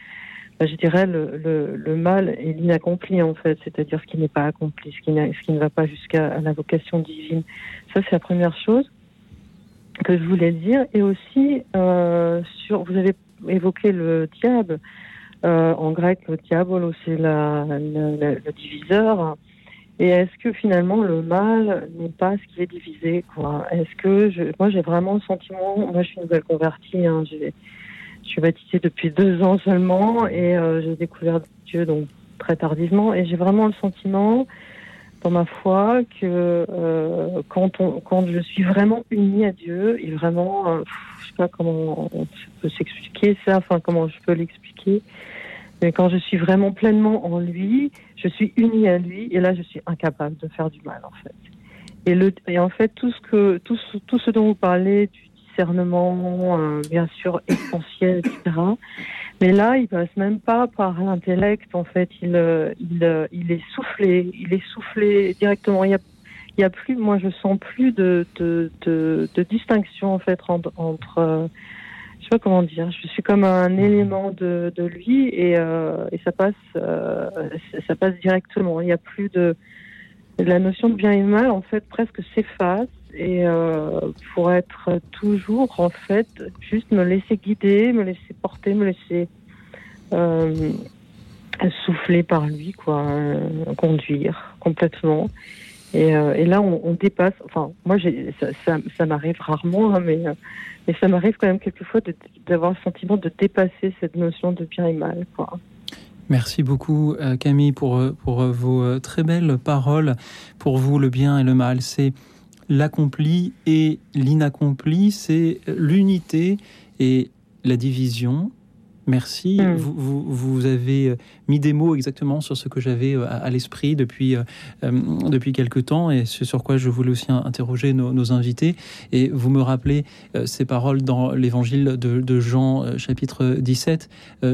Je dirais, le, mal est l'inaccompli, en fait, c'est-à-dire ce qui n'est pas accompli, ce qui, ne va pas jusqu'à la vocation divine. Ça, c'est la première chose que je voulais dire. Et aussi, euh, sur, vous avez évoqué le diable. Euh, en grec, le diable, c'est la, le diviseur. Et est-ce que finalement le mal n'est pas ce qui est divisé Est-ce que moi j'ai vraiment le sentiment, moi je suis une nouvelle convertie, hein, j'ai je suis baptisée depuis deux ans seulement et euh, j'ai découvert Dieu donc très tardivement et j'ai vraiment le sentiment dans ma foi que euh, quand, on, quand je suis vraiment unie à Dieu et vraiment, euh, je sais pas comment on peut s'expliquer ça, enfin comment je peux l'expliquer, mais quand je suis vraiment pleinement en lui, je suis unie à lui et là je suis incapable de faire du mal en fait. Et, le, et en fait tout ce que tout tout ce dont vous parlez discernement, euh, bien sûr, essentiel, etc. Mais là, il passe même pas par l'intellect, en fait. Il, euh, il, euh, il est soufflé, il est soufflé directement. Il n'y a, a plus, moi je sens plus de, de, distinction en fait entre, entre je sais pas comment dire, je suis comme un élément de, de lui et, euh, et ça passe, euh, ça passe directement. Il n'y a plus de, la notion de bien et mal en fait presque s'efface et euh, pour être toujours en fait juste me laisser guider, me laisser porter, me laisser euh, souffler par lui, quoi, euh, conduire complètement. Et, et là, on, dépasse. Enfin, moi, ça, ça, m'arrive rarement, hein, mais, mais ça m'arrive quand même quelquefois d'avoir le sentiment de dépasser cette notion de bien et mal. Quoi. Merci beaucoup Camille pour, pour vos très belles paroles. Pour vous, le bien et le mal, c'est l'accompli et l'inaccompli, c'est l'unité et la division, Merci. Hmm. Vous, vous, vous, avez euh, mis des mots exactement sur ce que j'avais euh, à, l'esprit depuis, euh, depuis quelque temps et ce sur quoi je voulais aussi interroger nos, nos invités. Et vous me rappelez ces paroles dans l'évangile de, de, Jean, chapitre 17.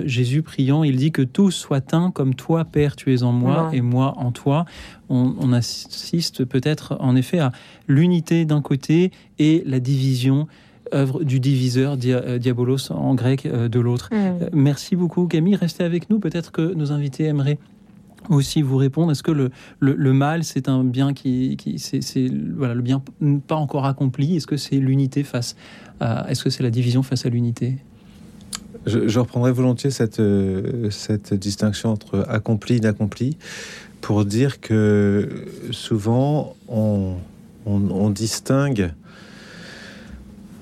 Jésus priant, il dit que tout soit un comme toi, Père, tu es en moi et moi en toi. On, on assiste peut-être en effet à l'unité d'un côté et la division œuvre du diviseur euh, diabolos en grec euh, de l'autre. Mm. Euh, merci beaucoup Camille, restez avec nous. Peut-être que nos invités aimeraient aussi vous répondre. Est-ce que le, le, mal, c'est un bien qui, qui c'est voilà le bien pas encore accompli? Est-ce que c'est l'unité face à Est-ce que c'est la division face à l'unité? Je, reprendrai volontiers cette, cette distinction entre accompli et inaccompli pour dire que souvent on, on distingue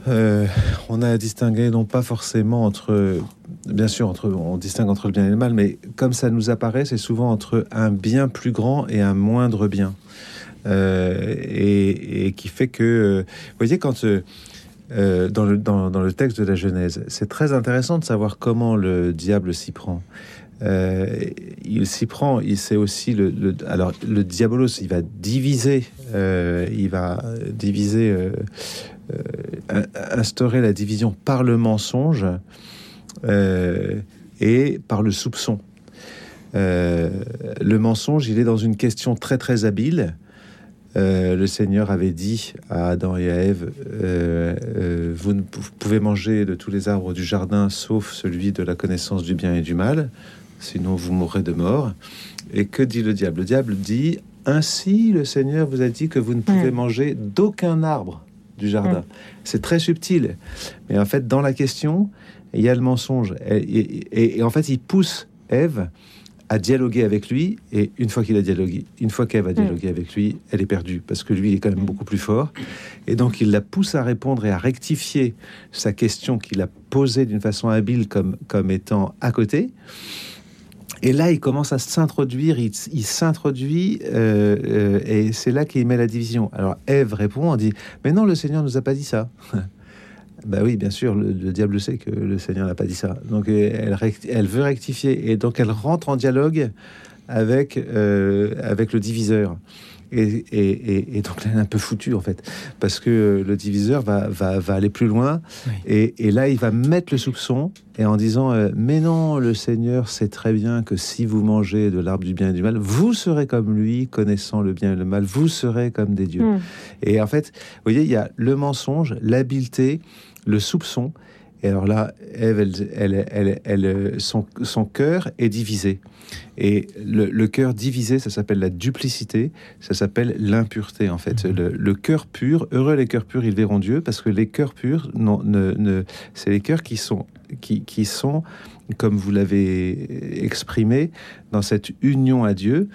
euh, on a à distinguer non pas forcément entre, bien sûr, entre, on distingue entre le bien et le mal, mais comme ça nous apparaît, c'est souvent entre un bien plus grand et un moindre bien. Euh, et, qui fait que, euh, vous voyez, quand dans, le, dans, le texte de la Genèse, c'est très intéressant de savoir comment le diable s'y prend. Il s'y prend, il sait aussi le, alors le diabolos, il va diviser, il va diviser euh, instaurer la division par le mensonge euh, et par le soupçon. Euh, le mensonge, il est dans une question très très habile. le Seigneur avait dit à Adam et à Ève Vous ne pouvez manger de tous les arbres du jardin sauf celui de la connaissance du bien et du mal, sinon vous mourrez de mort. Et que dit le diable? Le diable dit Ainsi, le Seigneur vous a dit que vous ne pouvez manger d'aucun arbre du jardin. C'est très subtil. Mais en fait, dans la question, il y a le mensonge. Et, en fait, il pousse Ève à dialoguer avec lui. Et une fois qu'il a dialogué, une fois qu'Ève a dialogué avec lui, elle est perdue parce que lui est quand même beaucoup plus fort. Et donc, il la pousse à répondre et à rectifier sa question qu'il a posée d'une façon habile comme, comme étant à côté. Et là, il commence à s'introduire, il, s'introduit, euh, euh, et c'est là qu'il met la division. Alors, Ève répond, on dit, mais non, le Seigneur nous a pas dit ça. bah oui, bien sûr, le, diable sait que le Seigneur n'a pas dit ça. Donc, elle, elle, veut rectifier, et donc elle rentre en dialogue avec, euh, avec le diviseur. Et, donc là, elle est un peu foutu en fait, parce que le diviseur va, va, aller plus loin, et, là, il va mettre le soupçon, et en disant, euh, mais non, le Seigneur sait très bien que si vous mangez de l'arbre du bien et du mal, vous serez comme lui, connaissant le bien et le mal, vous serez comme des dieux. Hmm. Et en fait, vous voyez, il y a le mensonge, l'habileté, le soupçon, et alors là, Ève, elle, elle, elle, son, son cœur est divisé. Et le, cœur divisé, ça s'appelle la duplicité, ça s'appelle l'impureté en fait. Mhm. Le, cœur pur, heureux les cœurs purs, ils verront Dieu, parce que les cœurs purs, non, ne, c'est les cœurs qui sont, qui, qui sont, comme vous l'avez exprimé, dans cette union à Dieu.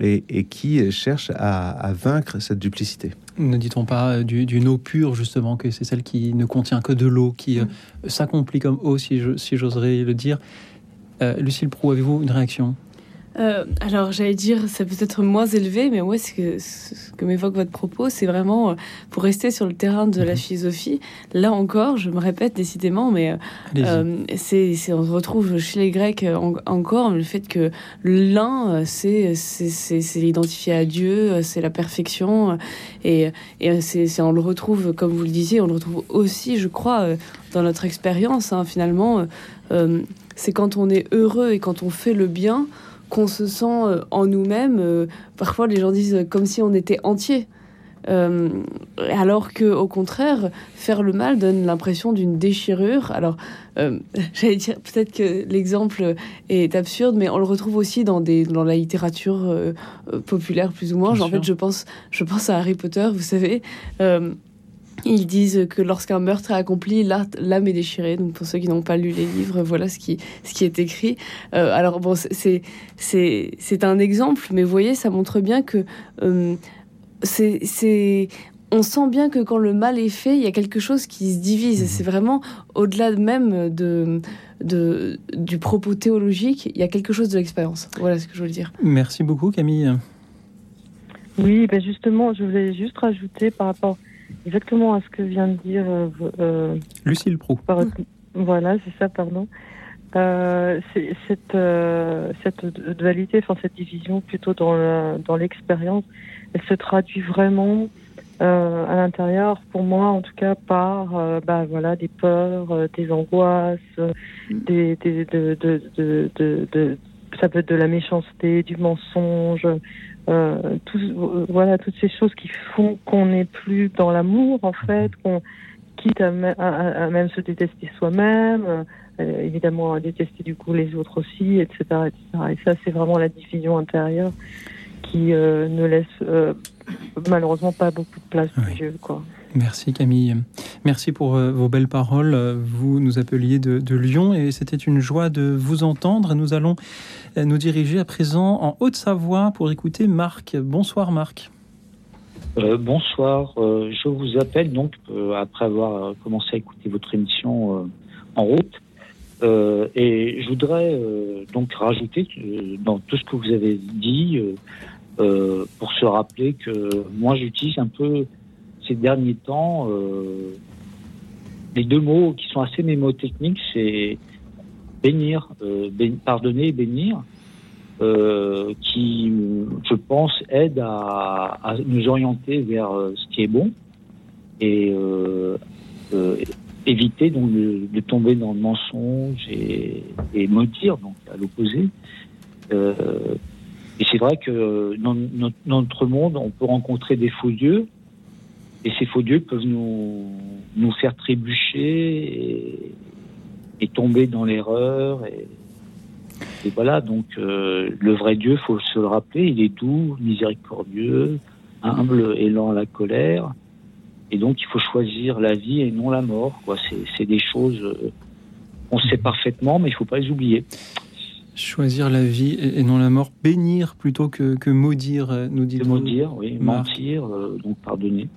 Et, qui cherchent à, vaincre cette duplicité. Ne dit-on pas d'une eau pure, justement, que c'est celle qui ne contient que de l'eau, qui euh, s'accomplit comme eau, si j'oserais le dire. Euh, Lucille Prou, avez-vous une réaction? Euh, alors, j'allais dire, c'est peut-être moins élevé, mais moi, ce que, ce que m'évoque votre propos, c'est vraiment euh, pour rester sur le terrain de la mhm. philosophie. Là encore, je me répète décidément, mais euh, c'est, on se retrouve chez les Grecs encore le fait que l'un, c'est, c'est, l'identifier à Dieu, c'est la perfection, et, et c'est, on le retrouve, comme vous le disiez, on le retrouve aussi, je crois, dans notre expérience, hein, finalement. c'est quand on est heureux et quand on fait le bien qu'on se sent euh, en nous-mêmes. Euh, parfois, les gens disent comme si on était entier. Euh, alors que, au contraire, faire le mal donne l'impression d'une déchirure. Alors, euh, j'allais dire peut-être que l'exemple est absurde, mais on le retrouve aussi dans, des, dans la littérature euh, populaire, plus ou moins. Genre, en fait, je pense, je pense à Harry Potter, vous savez. Ils disent que lorsqu'un meurtre est accompli, l'âme est déchirée. Donc pour ceux qui n'ont pas lu les livres, voilà ce qui, ce qui est écrit. Euh, alors bon, c'est un exemple, mais vous voyez, ça montre bien que euh, c'est on sent bien que quand le mal est fait, il y a quelque chose qui se divise. Mmh. C'est vraiment au-delà même de, de, du propos théologique, il y a quelque chose de l'expérience. Voilà ce que je veux dire. Merci beaucoup Camille. Oui, ben justement, je voulais juste rajouter par rapport exactement à ce que vient de dire euh, euh Lucille Prou. voilà, c'est ça, pardon. Euh, cette, euh, cette dualité, enfin cette division plutôt dans, dans l'expérience, elle se traduit vraiment euh, à l'intérieur, pour moi en tout cas, par euh, bah, voilà, des peurs, des angoisses, des, des de, de, de, de, ça peut être de la méchanceté, du mensonge, euh, tout, voilà toutes ces choses qui font qu'on n'est plus dans l'amour en fait, qu'on quitte à, même se détester soi-même, euh, évidemment à détester du coup les autres aussi, etc., etc. Et ça c'est vraiment la division intérieure qui euh, ne laisse euh, malheureusement pas beaucoup de place pour Dieu quoi. Merci Camille. Merci pour euh, vos belles paroles. Vous nous appeliez de, Lyon et c'était une joie de vous entendre. Nous allons euh, nous diriger à présent en Haute-Savoie pour écouter Marc. Bonsoir Marc. Euh, bonsoir, je vous appelle donc après avoir commencé à écouter votre émission en route. et je voudrais donc rajouter dans tout ce que vous avez dit pour se rappeler que moi j'utilise un peu ces derniers temps, euh, les deux mots qui sont assez mémotechniques, c'est bénir, euh, pardonner et bénir, euh, qui, je pense, aide à, nous orienter vers ce qui est bon et éviter donc de, tomber dans le mensonge et, et maudire, donc à l'opposé. et c'est vrai que dans notre monde, on peut rencontrer des faux dieux, et ces faux dieux peuvent nous, nous faire trébucher et, tomber dans l'erreur. Et, voilà, donc euh, le vrai Dieu, faut se le rappeler, il est doux, miséricordieux, humble et lent à la colère. Et donc il faut choisir la vie et non la mort. Quoi. C'est, des choses euh, qu'on sait parfaitement, mais il faut pas les oublier. Choisir la vie et non la mort, bénir plutôt que, que maudire, euh, nous dit Maudire, oui, mentir, donc pardonner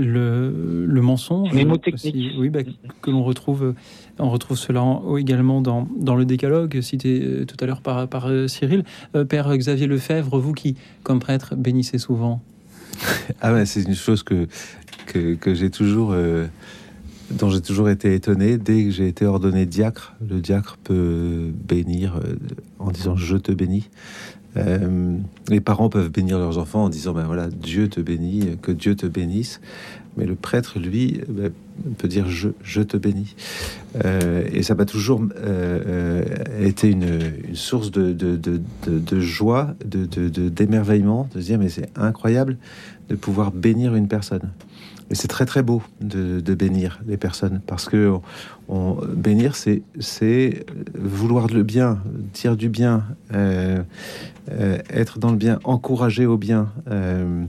le, le mensonge. Les mots techniques. oui, bah, que l'on retrouve, on retrouve cela également dans, dans le décalogue cité euh, tout à l'heure par, par euh, Cyril. Euh, Père Xavier Lefebvre, vous qui, comme prêtre, bénissez souvent. ah ouais, c'est une chose que, que, que j'ai toujours, dont j'ai toujours été étonné. Dès que j'ai été ordonné diacre, le diacre peut bénir en disant je te bénis. Euh, les parents peuvent bénir leurs enfants en disant ben voilà Dieu te bénit, que Dieu te bénisse. Mais le prêtre, lui, ben, peut dire je, te bénis. Euh, et ça m'a toujours euh, été une, une, source de, de, de, de joie, d'émerveillement, de, se dire mais c'est incroyable de pouvoir bénir une personne. Et c'est très très beau de, bénir les personnes parce que bénir c'est vouloir le bien, dire du bien, euh, euh, être dans le bien, encourager au bien. Euh,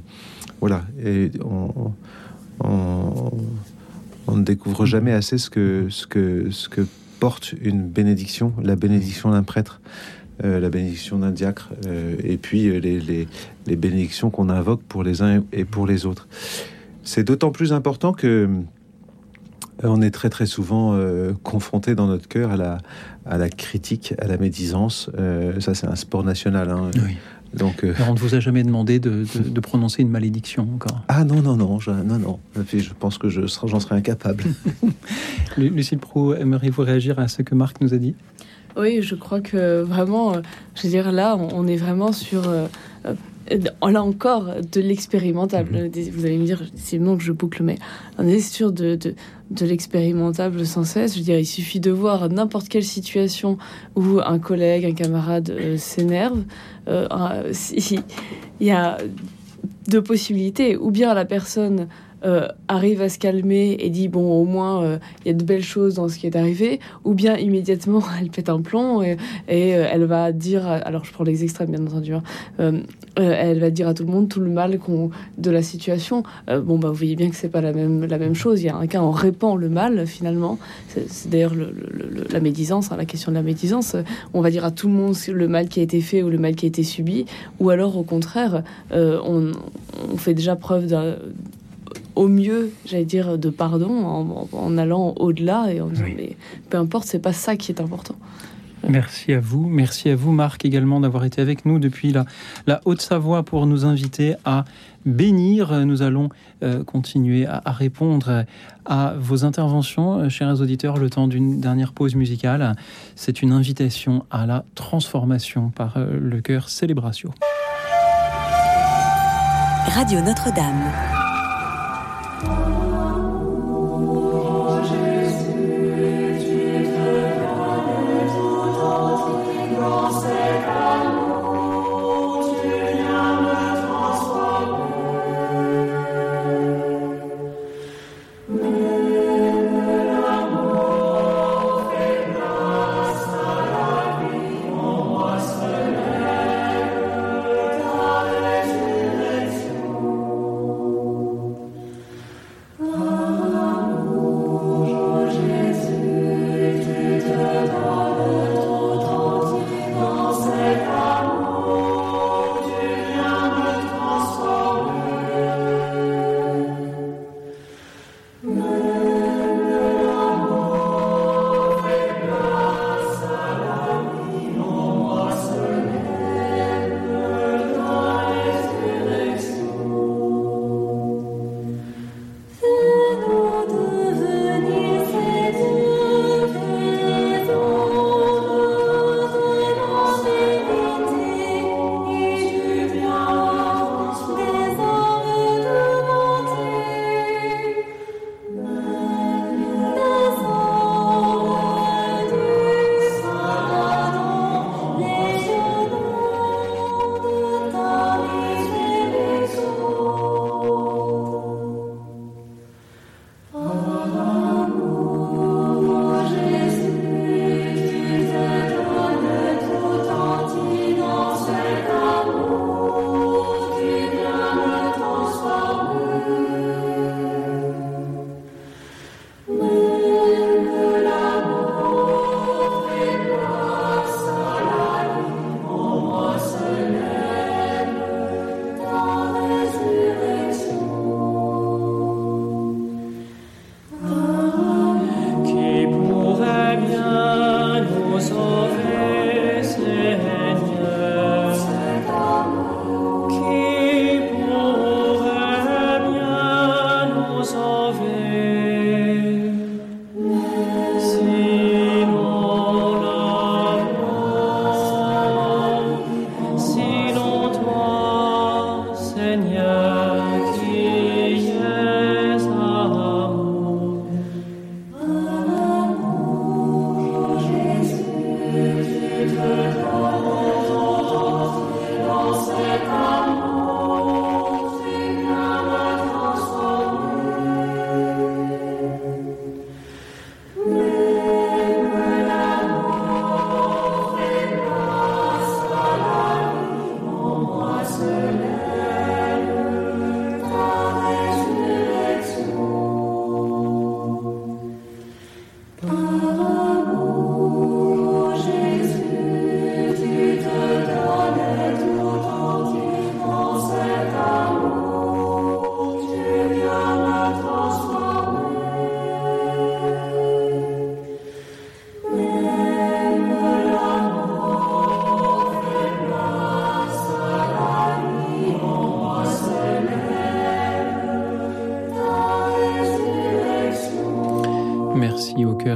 voilà. Et on, ne découvre jamais assez ce que porte une bénédiction, la bénédiction d'un prêtre. La bénédiction d'un diacre, et puis les, les bénédictions qu'on invoque pour les uns et pour les autres. C'est d'autant plus important que euh, on est très très souvent euh, confronté dans notre cœur à la, à la critique, à la médisance. Euh, ça, c'est un sport national. Hein. Donc, on ne vous a jamais demandé de, de, prononcer une malédiction encore? Ah non, non, non, je, non, non. Je pense que j'en serais incapable. Lucille Pro, aimeriez-vous réagir à ce que Marc nous a dit? Oui, je crois que vraiment, je veux dire, là, on est vraiment sur là encore, de l'expérimentable. Mhm. Vous allez me dire, c'est bon que je boucle, mais on est sûr de, de, l'expérimentable sans cesse. Je veux dire, il suffit de voir n'importe quelle situation où un collègue, un camarade euh, s'énerve. Euh, il y a de possibilités. Ou bien la personne euh, arrive à se calmer et dit bon au moins euh, il y a de belles choses dans ce qui est arrivé ou bien immédiatement elle pète un plomb et, euh, elle va dire alors je prends les extrêmes bien entendu hein, elle va dire à tout le monde tout le mal qu'on de la situation. Bon bah vous voyez bien que c'est pas la même la même chose. Il y a un cas on répand le mal finalement. C'est d'ailleurs la médisance hein, la question de la médisance. On va dire à tout le monde le mal qui a été fait ou le mal qui a été subi ou alors au contraire on, on fait déjà preuve d'un au mieux, j'allais dire, de pardon en, allant au-delà et en disant mais peu importe, c'est pas ça qui est important. Merci à vous. Merci à vous, Marc, également d'avoir été avec nous depuis la, la Haute-Savoie pour nous inviter à bénir. Nous allons euh, continuer à, répondre à vos interventions, euh, chers auditeurs, le temps d'une dernière pause musicale. C'est une invitation à la transformation par euh, le cœur Célébratio. Radio Notre-Dame.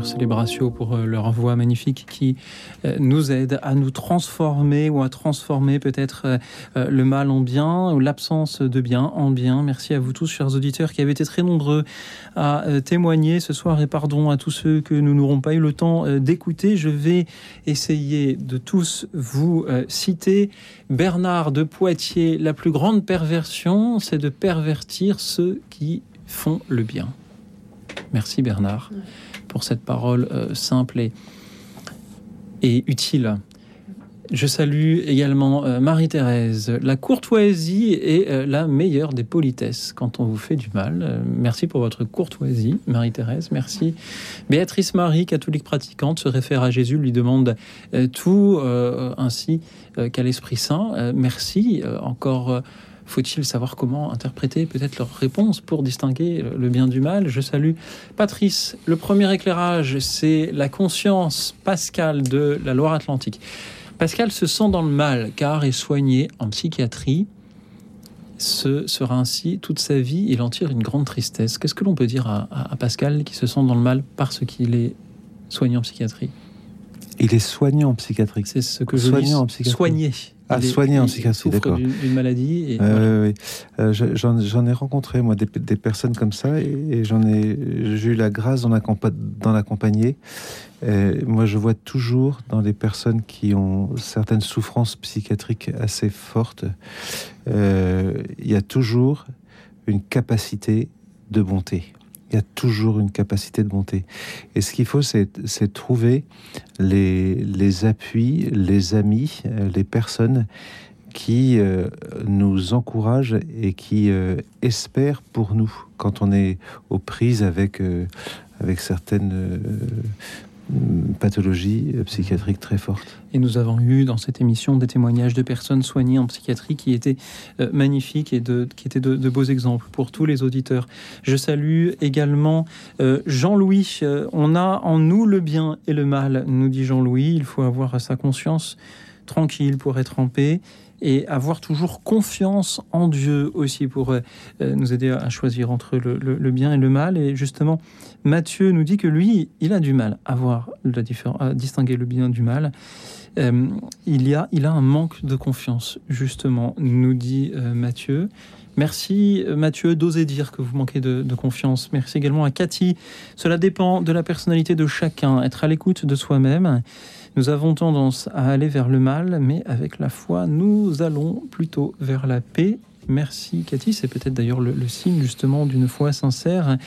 Célébratio pour euh, leur voix magnifique qui euh, nous aide à nous transformer ou à transformer peut-être euh, le mal en bien ou l'absence de bien en bien. Merci à vous tous, chers auditeurs, qui avez été très nombreux à témoigner ce soir et pardon à tous ceux que nous n'aurons pas eu le temps d'écouter. Je vais essayer de tous vous citer. Bernard de Poitiers, la plus grande perversion, c'est de pervertir ceux qui font le bien. Merci Bernard pour cette parole euh, simple et, et, utile. Je salue également euh, Marie-Thérèse. La courtoisie est euh, la meilleure des politesses quand on vous fait du mal. merci pour votre courtoisie, Marie-Thérèse. Merci. Béatrice Marie, catholique pratiquante, se réfère à Jésus, lui demande tout ainsi qu'à l'Esprit Saint. merci encore faut-il savoir comment interpréter peut-être leur réponse pour distinguer le bien du mal? Je salue Patrice. Le premier éclairage, c'est la conscience pascale de la Loire-Atlantique. Pascal se sent dans le mal car est soigné en psychiatrie. Ce sera ainsi toute sa vie. Il en tire une grande tristesse. Qu'est-ce que l'on peut dire à, Pascal qui se sent dans le mal parce qu'il est soigné en psychiatrie? Il est soigné en psychiatrie. C'est ce que je soigné en psychiatrie. Soigné. À soigner en psychiatrie, d'accord. D'une maladie. Et euh, euh, j'en ai rencontré, moi, des, personnes comme ça, et, j'en ai, j'ai eu la grâce d'en accompagner. moi, je vois toujours dans les personnes qui ont certaines souffrances psychiatriques assez fortes, euh, il y a toujours une capacité de bonté il y a toujours une capacité de bonté. Et ce qu'il faut, c'est trouver les, les, appuis, les amis, euh, les personnes qui euh, nous encouragent et qui euh, espèrent pour nous quand on est aux prises avec, avec certaines pathologie psychiatrique très forte. Et nous avons eu dans cette émission des témoignages de personnes soignées en psychiatrie qui étaient euh, magnifiques et de, qui étaient de, beaux exemples pour tous les auditeurs. Je salue également euh, Jean-Louis. Euh, on a en nous le bien et le mal, nous dit Jean-Louis. Il faut avoir sa conscience tranquille pour être en paix et avoir toujours confiance en Dieu aussi pour euh, nous aider à choisir entre le, bien et le mal. Et justement, Matthieu nous dit que lui, il a du mal à voir la différence, à distinguer le bien du mal. Euh, il, a, il a un manque de confiance, justement, nous dit euh, Matthieu. Merci Mathieu d'oser dire que vous manquez de, de, confiance. Merci également à Cathy. Cela dépend de la personnalité de chacun, être à l'écoute de soi-même. Nous avons tendance à aller vers le mal, mais avec la foi, nous allons plutôt vers la paix. Merci Cathy, c'est peut-être d'ailleurs le, signe justement d'une foi sincère.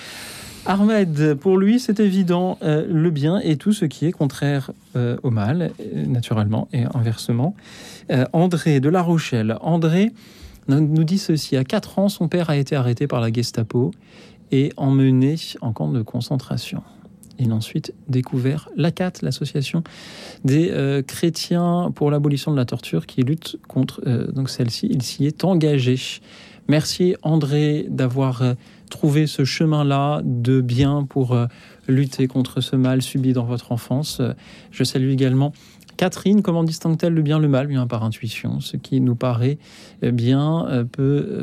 Ahmed, pour lui, c'est évident, euh, le bien et tout ce qui est contraire euh, au mal, euh, naturellement, et inversement. André de La Rochelle. André nous dit ceci. À 4 ans, son père a été arrêté par la Gestapo et emmené en camp de concentration. Il a ensuite découvert l'ACAT, l'association des chrétiens pour l'abolition de la torture, qui lutte contre celle-ci. Il s'y est engagé. Merci André d'avoir euh, trouvé ce chemin-là de bien pour lutter contre ce mal subi dans votre enfance. Je salue également Catherine, comment distingue-t-elle le bien le mal? Bien par intuition. Ce qui nous paraît bien peut,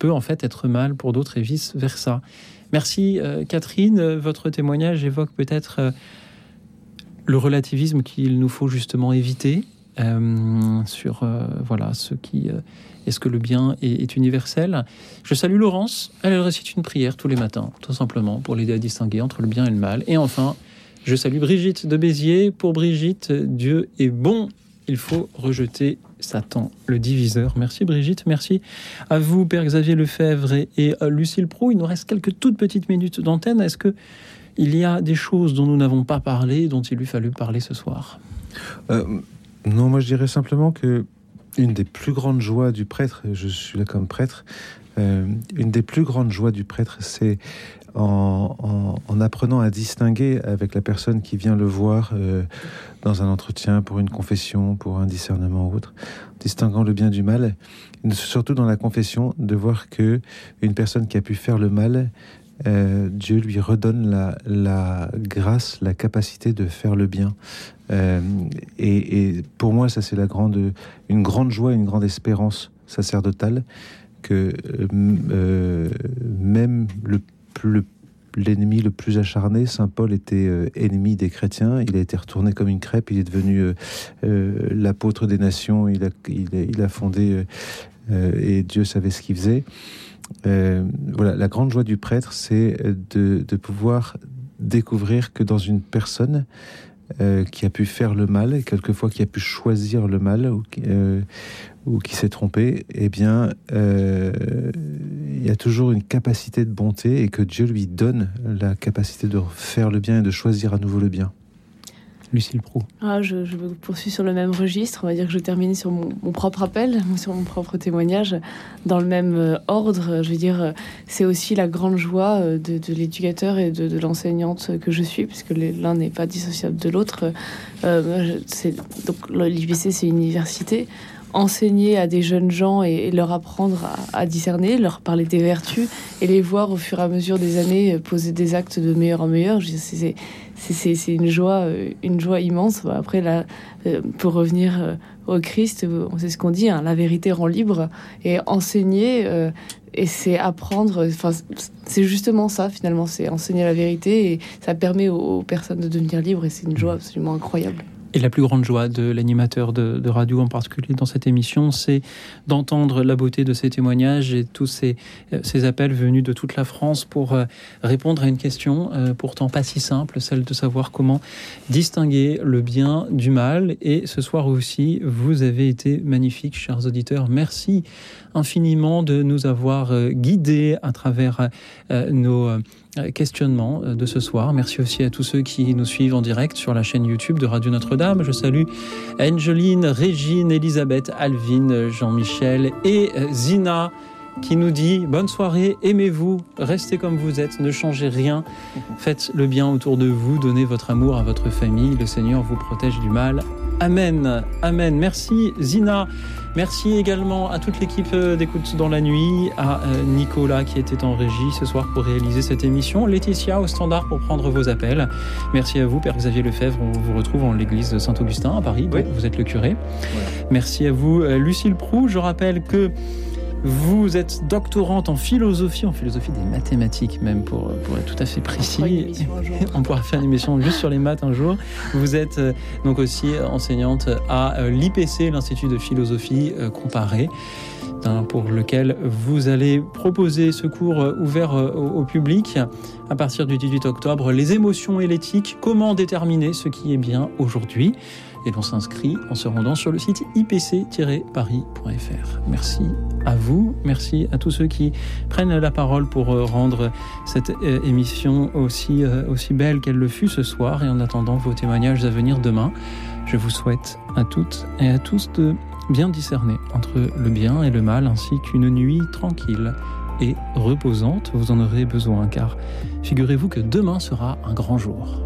peut en fait être mal pour d'autres et vice versa. Merci euh, Catherine. Euh, votre témoignage évoque peut-être euh, le relativisme qu'il nous faut justement éviter sur voilà ce qui est-ce que le bien est, universel? Je salue Laurence. Elle, récite une prière tous les matins, tout simplement, pour l'aider à distinguer entre le bien et le mal. Et enfin, je salue Brigitte de Béziers. Pour Brigitte, Dieu est bon. Il faut rejeter Satan, le diviseur. Merci Brigitte, merci à vous Père Xavier Lefebvre et, Lucille Pro. Il nous reste quelques toutes petites minutes d'antenne. Est-ce que il y a des choses dont nous n'avons pas parlé, dont il lui fallu parler ce soir? Euh, Non, moi je dirais simplement que une des plus grandes joies du prêtre, je suis là comme prêtre, euh, une des plus grandes joies du prêtre, c'est en, apprenant à distinguer avec la personne qui vient le voir euh, dans un entretien, pour une confession, pour un discernement ou autre, distinguant le bien du mal, surtout dans la confession, de voir que une personne qui a pu faire le mal, euh, Dieu lui redonne la, grâce, la capacité de faire le bien. Euh, et, pour moi, ça c'est la grande, une grande joie, une grande espérance sacerdotale que même le le l'ennemi le plus acharné. Saint Paul était ennemi des chrétiens. Il a été retourné comme une crêpe. Il est devenu l'apôtre des nations. Il a, il a, fondé et Dieu savait ce qu'il faisait. Voilà, la grande joie du prêtre, c'est de, pouvoir découvrir que dans une personne, euh, qui a pu faire le mal, et quelquefois qui a pu choisir le mal, ou qui, euh, ou qui s'est trompé, eh bien, euh, il y a toujours une capacité de bonté et que Dieu lui donne la capacité de faire le bien et de choisir à nouveau le bien. Lucille Pro. Ah, je, je, poursuis sur le même registre. On va dire que je termine sur mon, propre appel, sur mon propre témoignage, dans le même euh, ordre. Je veux dire, euh, c'est aussi la grande joie euh, de, l'éducateur et de, l'enseignante que je suis, puisque l'un n'est pas dissociable de l'autre. donc l'IPC, c'est université enseigner à des jeunes gens et, leur apprendre à, discerner, leur parler des vertus et les voir au fur et à mesure des années poser des actes de meilleur en meilleur. C'est une joie, euh, une joie immense. Après, là, euh, pour revenir euh, au Christ, on sait ce qu'on dit, hein, la vérité rend libre et enseigner. et c'est apprendre, enfin, c'est justement ça finalement, c'est enseigner la vérité et ça permet aux personnes de devenir libres et c'est une joie absolument incroyable. Et la plus grande joie de l'animateur de, radio en particulier dans cette émission, c'est d'entendre la beauté de ces témoignages et tous ces, euh, ces, appels venus de toute la France pour euh, répondre à une question euh, pourtant pas si simple, celle de savoir comment distinguer le bien du mal. Et ce soir aussi, vous avez été magnifiques, chers auditeurs. Merci infiniment de nous avoir guidés à travers nos questionnement euh, de ce soir. Merci aussi à tous ceux qui nous suivent en direct sur la chaîne YouTube de Radio Notre-Dame. Je salue Angeline, Régine, Elisabeth, Alvin, Jean-Michel et euh, Zina qui nous dit bonne soirée, aimez-vous, restez comme vous êtes, ne changez rien, faites le bien autour de vous, donnez votre amour à votre famille, le Seigneur vous protège du mal. Amen, amen. Merci Zina. Merci également à toute l'équipe euh, d'écoute dans la nuit, à euh, Nicolas qui était en régie ce soir pour réaliser cette émission, Laetitia au standard pour prendre vos appels. Merci à vous, Père Xavier Lefebvre. On vous retrouve en l'église de Saint-Augustin à Paris, vous êtes le curé. Merci à vous, euh, Lucille Prou. Je rappelle que vous êtes doctorante en philosophie, en philosophie des mathématiques même, pour, pour être tout à fait précis. On pourra faire une émission juste sur les maths un jour. Vous êtes euh, donc aussi enseignante à euh, l'IPC, l'Institut de philosophie euh, comparée hein, pour lequel vous allez proposer ce cours ouvert au, public à partir du 18 octobre, les émotions et l'éthique, comment déterminer ce qui est bien aujourd'hui? Et l'on s'inscrit en se rendant sur le site ipc-paris.fr. Merci à vous, merci à tous ceux qui prennent la parole pour euh, rendre cette euh, émission aussi, euh, aussi belle qu'elle le fut ce soir et en attendant vos témoignages à venir demain. Je vous souhaite à toutes et à tous de bien discerner entre le bien et le mal ainsi qu'une nuit tranquille et reposante. Vous en aurez besoin car figurez-vous que demain sera un grand jour.